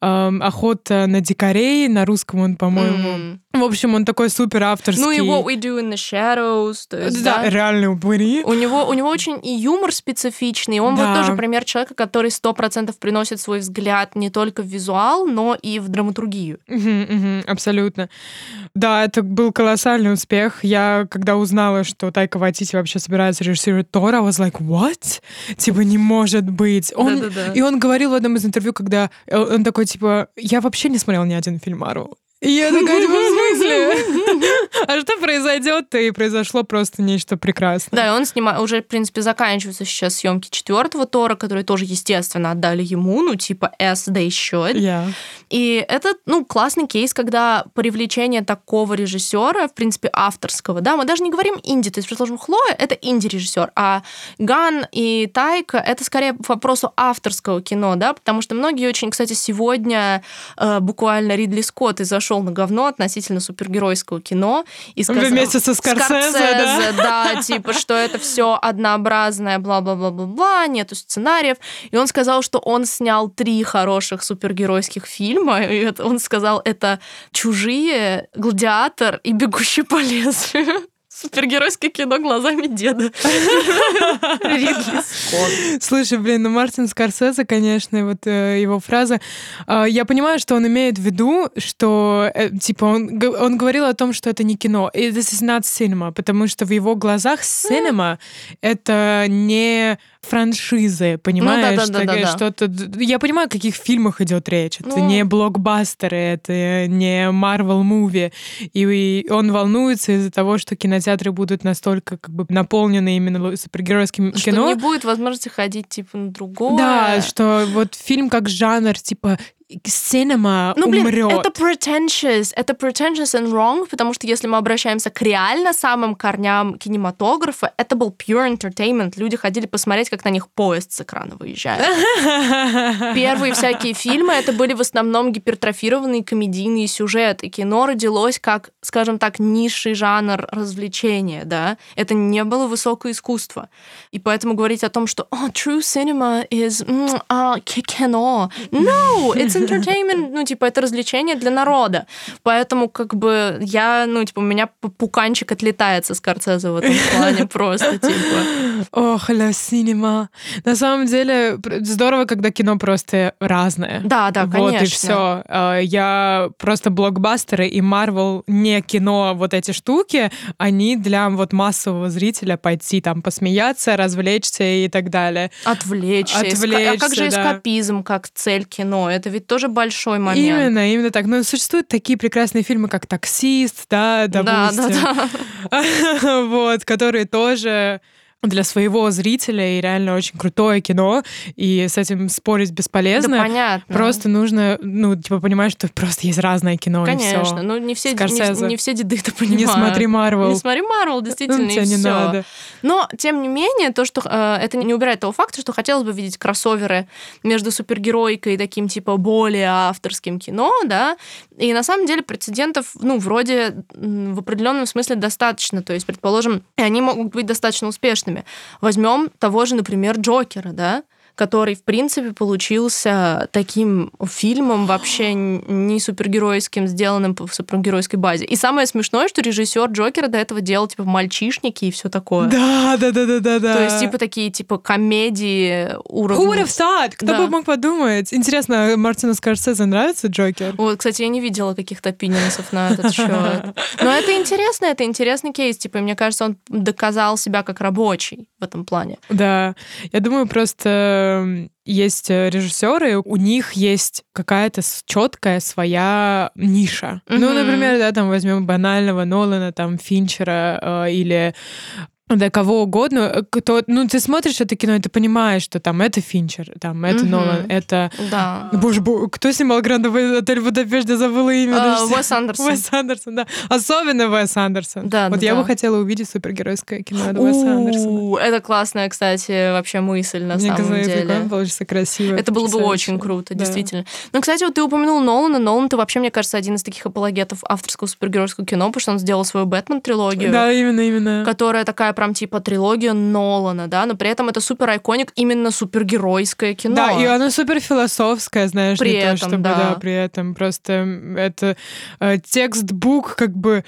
э, «Охота на дикарей», на русском он, по-моему. Mm. В общем, он такой супер авторский.
Ну и What We Do in the Shadows. То есть,
да, да, реально упыри.
У него, у него очень и юмор специфичный. Он да. вот тоже пример человека, который сто процентов приносит свой взгляд не только в визуал, но и в драматургию.
Угу, угу, абсолютно. Да, это был колоссальный успех. Я, когда узнала, что Тайка Вайтити вообще собирается режиссировать Тора, I was like, what? Типа, не может быть. Он,
да, да, да.
И он говорил в одном из интервью, когда э, он такой, типа, я вообще не смотрел ни один фильм Марвел. И я такая, типа, в смысле? (laughs) А что произойдет? И произошло просто нечто прекрасное.
Да, и он снимает, уже, в принципе, заканчиваются сейчас съемки четвертого Тора, которые тоже, естественно, отдали ему, ну, типа, as they should.
Yeah.
И это, ну, классный кейс, когда привлечение такого режиссера, в принципе, авторского, да, мы даже не говорим инди, то есть, предположим, Хлоя — это инди-режиссер, а Ган и Тайка — это скорее по вопросу авторского кино, да, потому что многие очень, кстати, сегодня э, буквально Ридли Скотт из-за пошел на говно относительно супергеройского кино и сказал...
Вместе со Скорсезе,
Скорсезе да? да, типа, что это все однообразное, бла-бла-бла-бла-бла, нету сценариев. И он сказал, что он снял три хороших супергеройских фильма, и это, он сказал, это «Чужие», «Гладиатор» и «Бегущий по лезвию». Супергеройское кино глазами деда. Ридли Скотт.
Слушай, блин, ну Мартин Скорсезе, конечно, вот э, его фраза. Э, я понимаю, что он имеет в виду, что, э, типа, он, он говорил о том, что это не кино. И this is not cinema, потому что в его глазах cinema — это не франшизы, понимаешь?
Ну, да, да, да, да,
что-то... Я понимаю, о каких фильмах идет речь. Это ну... не блокбастеры, это не Marvel муви. И он волнуется из-за того, что кинотеатры будут настолько как бы наполнены именно супергеройским
что
кино.
Что не будет возможности ходить типа на другое.
Да, что вот фильм как жанр, типа cinema
ну, блин,
умрет.
Это pretentious, это pretentious and wrong, потому что если мы обращаемся к реально самым корням кинематографа, это был pure entertainment. Люди ходили посмотреть, как на них поезд с экрана выезжает. (laughs) Первые всякие фильмы это были в основном гипертрофированные комедийные сюжеты. Кино родилось как, скажем так, низший жанр развлечения, да. Это не было высокое искусство. И поэтому говорить о том, что oh, true cinema is mm, uh, кино. No, it's (laughs) it's entertainment, ну, типа, это развлечение для народа. Поэтому, как бы, я, ну, типа, у меня пуканчик отлетает со Скорцезе в этом плане (laughs) просто, типа.
Ох, ля синема. На самом деле, здорово, когда кино просто разное.
Да, да, конечно.
Вот и все. А, я просто блокбастеры и Марвел не кино, вот эти штуки, они для вот массового зрителя пойти там посмеяться, развлечься и так далее.
Отвлечься. Отвлечься а как же эскапизм, как цель кино? Это ведь тоже большой момент.
Именно, именно так. Но существуют такие прекрасные фильмы, как «Таксист», да, допустим. Да, да, (laughs) да. Вот, которые тоже для своего зрителя и реально очень крутое кино, и с этим спорить бесполезно.
Да, понятно.
Просто нужно, ну, типа, понимать, что просто есть разное кино.
Конечно, ну не все, не, не все деды это понимают.
Не смотри Марвел.
Не смотри Марвел, действительно, ну, и не все. надо. Но, тем не менее, то, что э, это не убирает того факта, что хотелось бы видеть кроссоверы между супергеройкой и таким, типа, более авторским кино, да, и на самом деле прецедентов, ну, вроде в определенном смысле достаточно. То есть, предположим, они могут быть достаточно успешными. Возьмем того же, например, Джокера, да, который, в принципе, получился таким фильмом вообще не супергеройским, сделанным по супергеройской базе. И самое смешное, что режиссер Джокера до этого делал, типа, мальчишники и все такое.
Да, да, да, да, да, да.
То есть, типа, такие, типа, комедии уровня...
Who would have thought? Кто да. бы мог подумать? Интересно, Мартину Скорсезе нравится Джокер?
Вот, кстати, я не видела каких-то опинионсов на этот (laughs) счет. Но это интересно, это интересный кейс. Типа, мне кажется, он доказал себя как рабочий в этом плане.
Да. Я думаю, просто Эм, есть э, режиссеры, у них есть какая-то четкая своя ниша. Mm-hmm. Ну, например, да, там возьмем банального Нолана, там Финчера э, или да, кого угодно, э, кто, ну, ты смотришь это кино, и ты понимаешь, что там это Финчер, там это mm-hmm. Нолан, это...
Да.
Боже, боже, кто снимал Грандовый отель в Будапеште, забыла имя.
Uh, Уэс Андерсон.
Уэс Андерсон, да. Особенно Уэс Андерсон.
Да,
Вот
да,
я
да.
бы хотела увидеть супергеройское кино от Уэса Андерсона.
Это классная, кстати, вообще мысль, на
Мне
самом
кажется,
деле.
он получится красиво.
Это было бы очень круто, да. действительно. Ну, кстати, вот ты упомянул Нолана. Нолан, ты вообще, мне кажется, один из таких апологетов авторского супергеройского кино, потому что он сделал свою Бэтмен-трилогию.
Да, именно, именно.
Которая такая прям типа трилогия трилогия Нолана, да, но при этом это супер айконик именно супергеройское кино.
Да, и оно супер философское, знаешь,
при
не
этом,
то, чтобы,
да.
да, при этом просто это э, текстбук как бы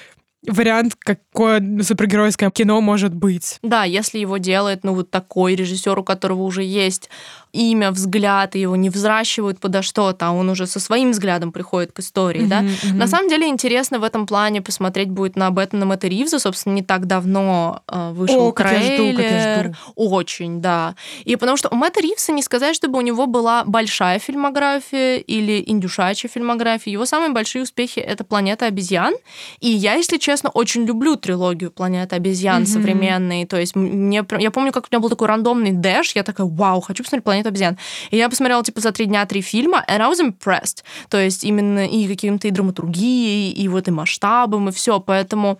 вариант, какое супергеройское кино может быть.
Да, если его делает, ну, вот такой режиссер, у которого уже есть имя, взгляд, и его не взращивают подо что-то, а он уже со своим взглядом приходит к истории, mm-hmm, да. Mm-hmm. На самом деле интересно в этом плане посмотреть будет на Беттона Мэтта Ривза, собственно, не так давно э, вышел
О,
трейлер.
Как я жду, как я жду.
Очень, да. И потому что у Мэтта Ривза не сказать, чтобы у него была большая фильмография или индюшачья фильмография. Его самые большие успехи — это «Планета обезьян». И я, если честно, очень люблю трилогию «Планета обезьян» mm-hmm. современные. То есть мне, я помню, как у меня был такой рандомный дэш, я такая, вау, хочу посмотреть «Планету обезьян». И я посмотрела, типа, за три дня три фильма, and I was impressed. То есть именно и каким-то и драматургией, и вот и масштабом, и все. Поэтому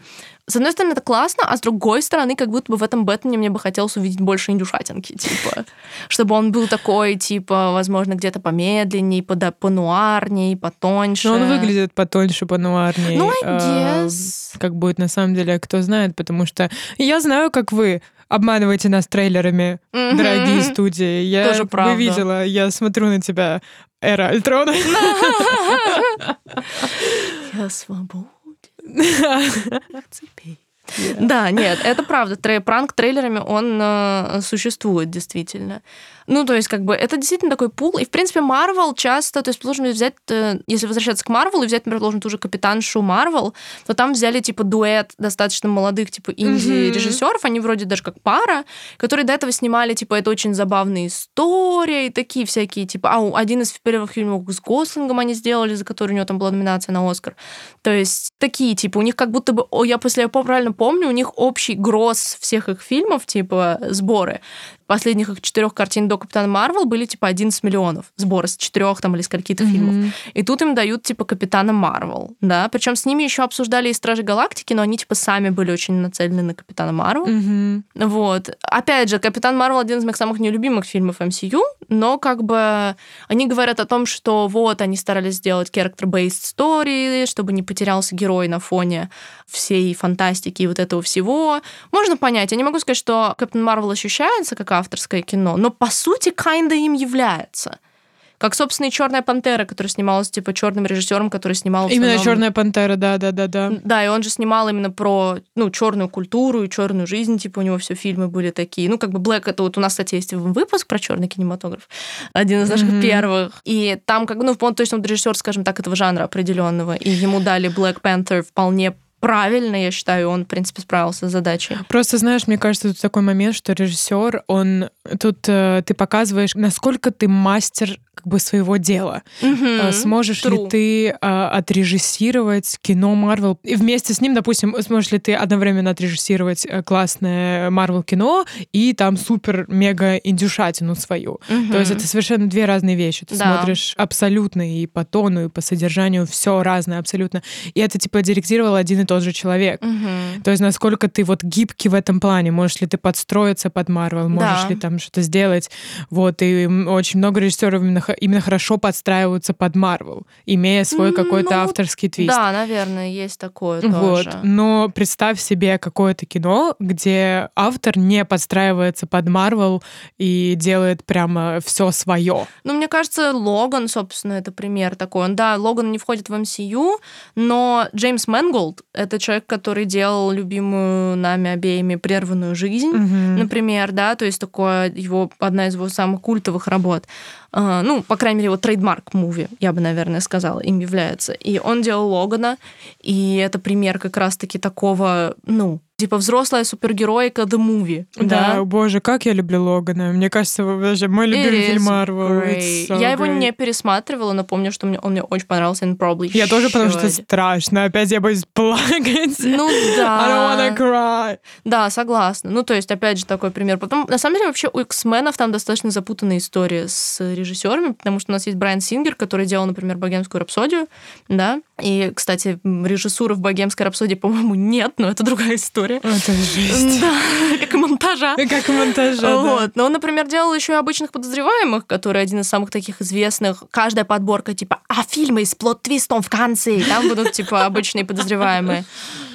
с одной стороны, это классно, а с другой стороны, как будто бы в этом Бэтмене мне бы хотелось увидеть больше индюшатинки, типа. (laughs) Чтобы он был такой, типа, возможно, где-то помедленней, пода понуарней, потоньше.
Но он выглядит потоньше, понуарней.
Ну, I guess.
Как будет на самом деле, кто знает, потому что я знаю, как вы обманываете нас трейлерами, mm-hmm. дорогие студии. Я
Тоже правда.
видела, я смотрю на тебя, Эра Альтрона. (laughs)
Я свободен. (laughs) Yeah. Да, нет, это правда. Трей, пранк трейлерами он э, существует действительно. Ну, то есть, как бы, это действительно такой пул. И, в принципе, Марвел часто, то есть, должен взять, э, если возвращаться к Марвелу и взять, например, должен ту же Капитаншу Марвел, то там взяли, типа, дуэт достаточно молодых, типа, инди-режиссеров, они вроде даже как пара, которые до этого снимали, типа, это очень забавные истории, и такие всякие, типа, а, один из первых фильмов с Гослингом они сделали, за который у него там была номинация на Оскар. То есть, такие, типа, у них как будто бы, о, я после я правильно помню, у них общий гроз всех их фильмов, типа, сборы последних их четырех картин до Капитана Марвел были типа 11 миллионов сбора с четырех там или с каких-то mm-hmm. фильмов. И тут им дают типа Капитана Марвел, да. Причем с ними еще обсуждали и Стражи Галактики, но они типа сами были очень нацелены на Капитана Марвел.
Mm-hmm.
Вот. Опять же, Капитан Марвел один из моих самых нелюбимых фильмов MCU, но как бы они говорят о том, что вот они старались сделать character-based story, чтобы не потерялся герой на фоне всей фантастики и вот этого всего. Можно понять. Я не могу сказать, что Капитан Марвел ощущается как авторское кино, но по сути kinda им является. Как, собственно, и Черная пантера, которая снималась типа черным режиссером, который снимал.
Именно основном... Черная пантера, да, да, да, да.
Да, и он же снимал именно про ну черную культуру и черную жизнь, типа у него все фильмы были такие. Ну как бы Блэк это вот у нас, кстати, есть выпуск про черный кинематограф, один из наших mm-hmm. первых. И там как ну он точно режиссер, скажем так, этого жанра определенного, и ему дали Black Panther вполне правильно, я считаю, он, в принципе, справился с задачей.
Просто, знаешь, мне кажется, тут такой момент, что режиссер, он тут э, ты показываешь, насколько ты мастер как бы своего дела. Mm-hmm. Сможешь True. ли ты а, отрежиссировать кино Марвел и вместе с ним, допустим, сможешь ли ты одновременно отрежиссировать э, классное Марвел кино и там супер мега индюшатину свою. Mm-hmm. То есть это совершенно две разные вещи. Ты да. смотришь абсолютно и по тону, и по содержанию все разное абсолютно. И это типа директировал один и тот же человек. Mm-hmm. То есть насколько ты вот гибкий в этом плане, можешь ли ты подстроиться под Марвел, можешь да. ли там что-то сделать. Вот и очень много режиссеров именно именно хорошо подстраиваются под Марвел, имея свой какой-то ну, авторский твист.
Да, наверное, есть такое тоже.
Вот. Но представь себе какое-то кино, где автор не подстраивается под Марвел и делает прямо все свое.
Ну, мне кажется, Логан, собственно, это пример такой. Он, да, Логан не входит в MCU, но Джеймс Мэнголд — это человек, который делал любимую нами обеими «Прерванную жизнь», mm-hmm. например, да, то есть такое его, одна из его самых культовых работ. Э, ну, по крайней мере, вот trademark movie, я бы, наверное, сказала, им является. И он делал Логана, и это пример как раз-таки такого, ну, типа взрослая супергероика The Movie. Да,
да? боже, как я люблю Логана. Мне кажется, даже мой любимый фильм Марвел. So
я его не пересматривала, но помню, что мне, он мне очень понравился, and probably
Я тоже, потому что страшно. Опять я боюсь плакать.
Ну да. (laughs)
I don't wanna cry.
Да, согласна. Ну, то есть, опять же, такой пример. Потом, на самом деле, вообще у X-менов там достаточно запутанная история с режиссерами, потому что у нас есть Брайан Сингер, который делал, например, «Богемскую рапсодию», да, и, кстати, режиссуры в «Богемской рапсодии», по-моему, нет, но это другая история.
Это жесть.
Да, (laughs) как и монтажа.
Как и монтажа,
Вот. Да. Но он, например, делал еще и обычных подозреваемых, который один из самых таких известных. Каждая подборка типа «А фильмы с плод-твистом в конце!» и Там будут типа обычные подозреваемые.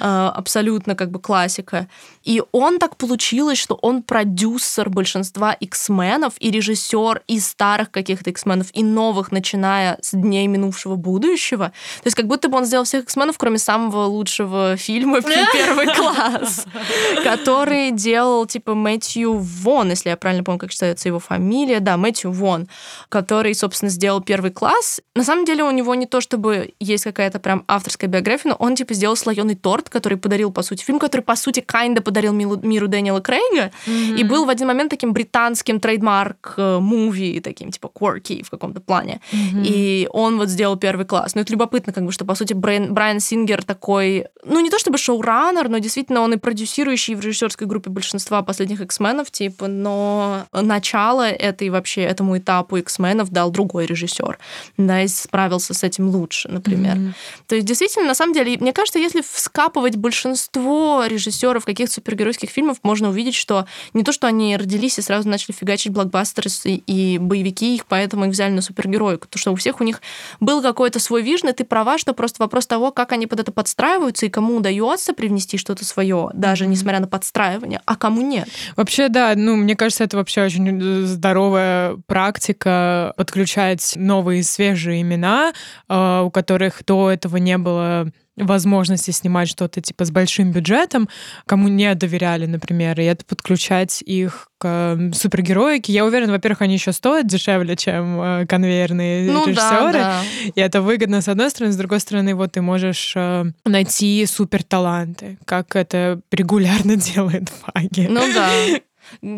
А, абсолютно как бы классика. И он так получилось, что он продюсер большинства X-менов и режиссер и старых каких-то X-менов, и новых, начиная с дней минувшего будущего. То есть как будто бы он сделал всех X-менов, кроме самого лучшего фильма (laughs) «Первый класс», (laughs) который делал типа Мэтью Вон, если я правильно помню, как читается его фамилия. Да, Мэтью Вон, который, собственно, сделал «Первый класс». На самом деле у него не то чтобы есть какая-то прям авторская биография, но он типа сделал слоеный торт, который подарил, по сути, фильм, который, по сути, kinda подарил миру, Дэниела Крейга, mm-hmm. и был в один момент таким британским trademark movie, таким типа quirky в каком-то плане. Mm-hmm. И он вот сделал первый класс. Но это любопытно, как бы, что, по сути, Брайан, Брайан Сингер такой, ну, не то чтобы шоураннер, но действительно он и продюсирующий в режиссерской группе большинства последних X-менов, типа, но начало этой вообще, этому этапу X-менов дал другой режиссер, да, и справился с этим лучше, например. Mm-hmm. То есть, действительно, на самом деле, мне кажется, если вскапывать большинство режиссеров каких-то супергеройских фильмов можно увидеть, что не то, что они родились и сразу начали фигачить блокбастеры и, и боевики, их поэтому их взяли на супергероику. То, что у всех у них был какой-то свой вижн, и ты права, что просто вопрос того, как они под это подстраиваются и кому удается привнести что-то свое, даже несмотря на подстраивание, а кому нет.
Вообще, да, ну, мне кажется, это вообще очень э, здоровая практика подключать новые свежие имена, э, у которых до этого не было возможности снимать что-то типа с большим бюджетом, кому не доверяли, например, и это подключать их к супергероике. Я уверена, во-первых, они еще стоят дешевле, чем э, конвейерные ну, режиссеры. Да, да. И это выгодно с одной стороны, с другой стороны, вот ты можешь э, найти суперталанты, как это регулярно (laughs) делает Фаги.
Ну да.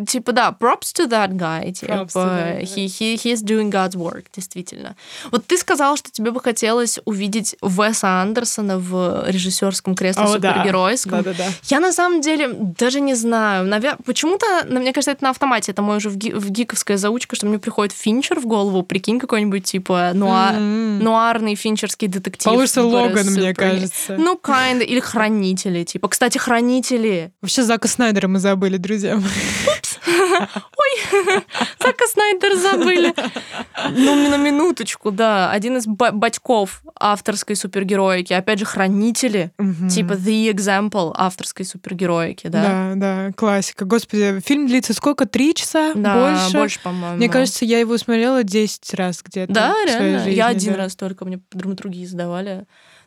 Типа, да, props to that guy. Типа, that he, he, he's doing God's work, действительно. Вот ты сказала, что тебе бы хотелось увидеть Веса Андерсона в режиссерском кресле oh, супергеройском.
Да. Да, да, да.
Я на самом деле даже не знаю. Навер... Почему-то, мне кажется, это на автомате. Это мой уже в, ги... в гиковская заучка, что мне приходит Финчер в голову. Прикинь, какой-нибудь типа нуа... mm-hmm. нуарный финчерский детектив.
Получится Логан, супер... мне кажется.
Ну, kind Или Хранители. Типа, кстати, Хранители.
Вообще Зака Снайдера мы забыли, друзья.
Упс. Ой, Зака Снайдер забыли. Ну, на минуточку, да. Один из батьков авторской супергероики. Опять же, хранители. Типа The Example авторской супергероики, да?
Да, да, классика. Господи, фильм длится сколько? Три часа?
Да,
больше?
больше, по-моему.
Мне кажется, я его смотрела 10 раз где-то.
Да, реально?
Жизни,
я один
да.
раз только, мне драматургии сдавали.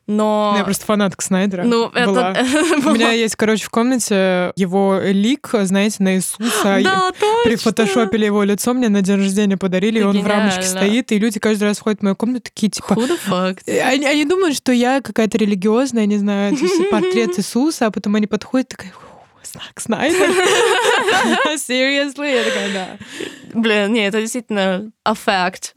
Но...
Ну, я просто фанатка Снайдера.
Ну,
была.
это... (laughs)
У меня есть, короче, в комнате его лик, знаете, на Иисуса.
Да, точно.
Прифотошопили его лицо, мне на день рождения подарили, и он в рамочке стоит, и люди каждый раз ходят в мою комнату, такие, типа...
Who the fuck?
Они, они думают, что я какая-то религиозная, не знаю, (laughs) портрет Иисуса, а потом они подходят, такая, знак Снайдер. (laughs) Seriously? Я такая, да.
Блин, не, это действительно a fact.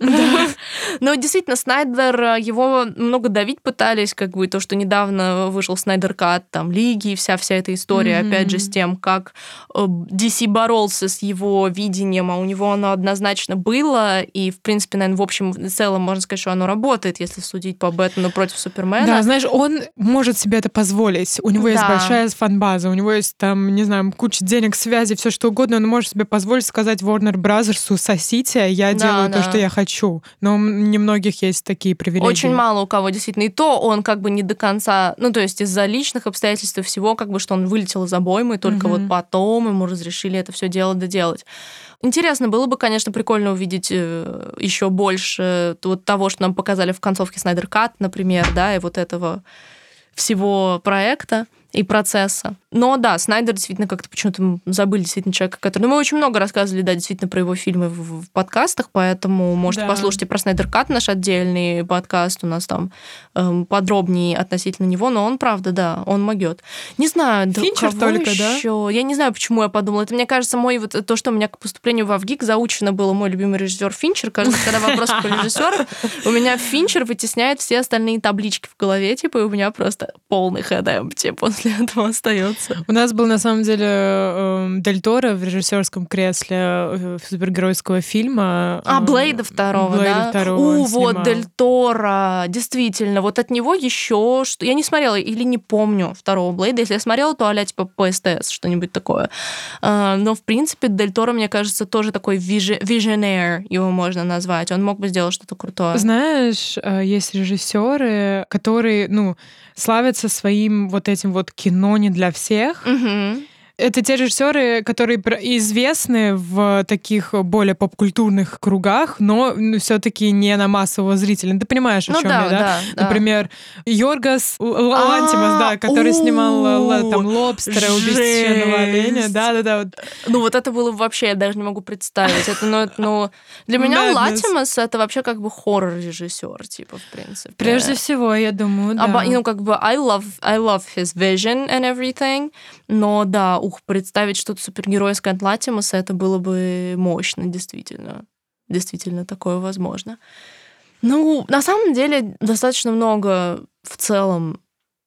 Но действительно, Снайдер, э, его много давить пытались, как бы то, что недавно вышел Снайдер Кат, там, Лиги, и вся, вся эта история,
Мгм.
опять же, с тем, как э, DC боролся с его видением, а у него оно однозначно было, и, в принципе, наверное, в общем, в целом можно сказать, что оно работает, если судить по Бэтмену против Супермена.
Да, знаешь, он может себе это позволить. У него есть
Да.
большая фан-база, у него есть там, не знаю, куча денег, связи, все что угодно. Он может себе позволить сказать Warner Brothers, сосите, я
Да,
делаю то,
да.
что я хочу. Но немногих есть такие привилегии.
Очень мало у кого действительно. И то он как бы не до конца, ну, то есть из-за личных обстоятельств и всего, как бы, что он вылетел из обоймы, и только
Мгм.
вот потом ему разрешили это все дело доделать. Интересно было бы, конечно, прикольно увидеть еще больше вот того, что нам показали в концовке Снайдер Кат, например, да, и вот этого всего проекта и процесса. Но да, Снайдер действительно как-то почему-то забыли действительно человека, который... Ну, мы очень много рассказывали, да, действительно про его фильмы в, в подкастах, поэтому можете
Да.
послушать и про Снайдер Кат, наш отдельный подкаст у нас там эм, подробнее относительно него, но он, правда, да, он могет. Не знаю, да
Финчер
кого
только, да?
еще? Я не знаю, почему я подумала. Это, мне кажется, мой вот то, что у меня к поступлению в Авгик заучено было мой любимый режиссер Финчер. Кажется, когда вопрос про режиссера, у меня Финчер вытесняет все остальные таблички в голове, типа, и у меня просто полный head empty после (laughs) этого остается.
У нас был на самом деле эм, Дель Торо в режиссерском кресле э, супергеройского фильма.
А,
Э,
Блейда второго,
Блейда
да?
второго
У, вот. Дель Торо, действительно. Вот от него еще что... Я не смотрела или не помню второго Блейда. Если я смотрела, то а типа по СТС, что-нибудь такое. А, Но, в принципе, Дель Торо, мне кажется, тоже такой visionaire, его можно назвать. Он мог бы сделать что-то крутое.
Знаешь, э, есть режиссеры, которые, ну, славятся своим вот этим вот кино не для всех.
Мгм.
Это те режиссеры, которые известны в таких более попкультурных кругах, но все-таки не на массового зрителя. Ты понимаешь, о
Ну
чем
да,
я, да?
да, да.
Например, Йоргас Лантимас, да, который
А,
снимал э, там
у,
Лобстера, убийство священного оленя. Да, да, да.
Ну, вот это было вообще, я даже не могу представить. Это, ну, ну, для меня. Латимас это вообще как бы хоррор-режиссер, типа, в принципе.
Прежде всего, я думаю, да.
Оба- ну, как бы, I love, I love his vision and everything, но да, ух, представить что-то супергеройское от Латимуса, это было бы мощно, действительно. Действительно, такое возможно. Ну, на самом деле, достаточно много в целом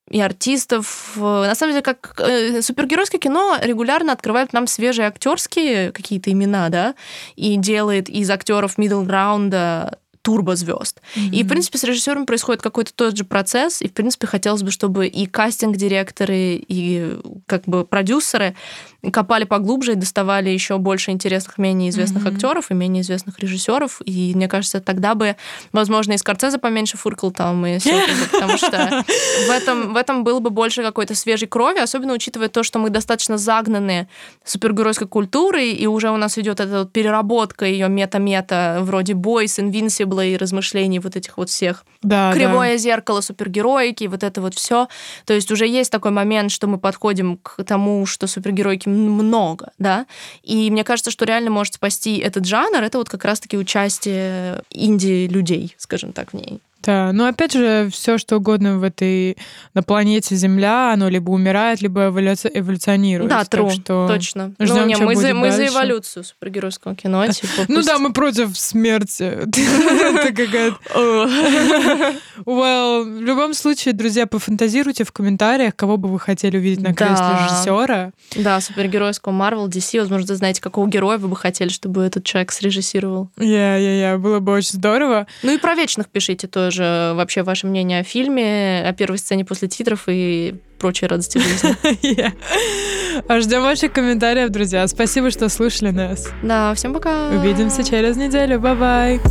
и артистов. На самом деле, как э, супергеройское кино регулярно открывает нам свежие актерские какие-то имена, да, и делает из актеров middle раунда турбозвезд. И, в принципе, с режиссером происходит какой-то тот же процесс, и, в принципе, хотелось бы, чтобы и кастинг-директоры, и как бы продюсеры копали поглубже и доставали еще больше интересных, менее известных
Мгм.
актеров и менее известных режиссеров. И мне кажется, тогда бы, возможно, и Скорцезе поменьше фуркал там, и все потому что в этом, в этом было бы больше какой-то свежей крови, особенно учитывая то, что мы достаточно загнаны супергеройской культурой, и уже у нас идет эта вот переработка ее мета-мета, вроде Boys, Invincible и размышлений вот этих вот всех.
да, да.
Кривое зеркало супергероики, вот это вот все. То есть уже есть такой момент, что мы подходим к тому, что супергеройки м- много, да. И мне кажется, что реально может спасти этот жанр, это вот как раз-таки участие инди-людей, скажем так, в ней.
Да, но опять же, все что угодно в этой на планете Земля, оно либо умирает, либо эволюци- эволюционирует.
Да,
Так
true,
что
точно.
ждём,
ну, не, мы, за, мы за эволюцию супергеройского кино, типа.
Ну да, мы против смерти. (laughs) Это какая-то... Well, в любом случае, друзья, пофантазируйте в комментариях, кого бы вы хотели увидеть на кресле режиссера.
Да, супергеройского Marvel, DC. Возможно, вы знаете, какого героя вы бы хотели, чтобы этот человек срежиссировал.
Я, я, я, было бы очень здорово.
Ну и про вечных пишите тоже. Тоже вообще ваше мнение о фильме, о первой сцене после титров и прочие радости жизни. (laughs)
А ждем ваших комментариев, друзья. Спасибо, что слушали нас.
Да, всем пока.
Увидимся через неделю. Bye-bye.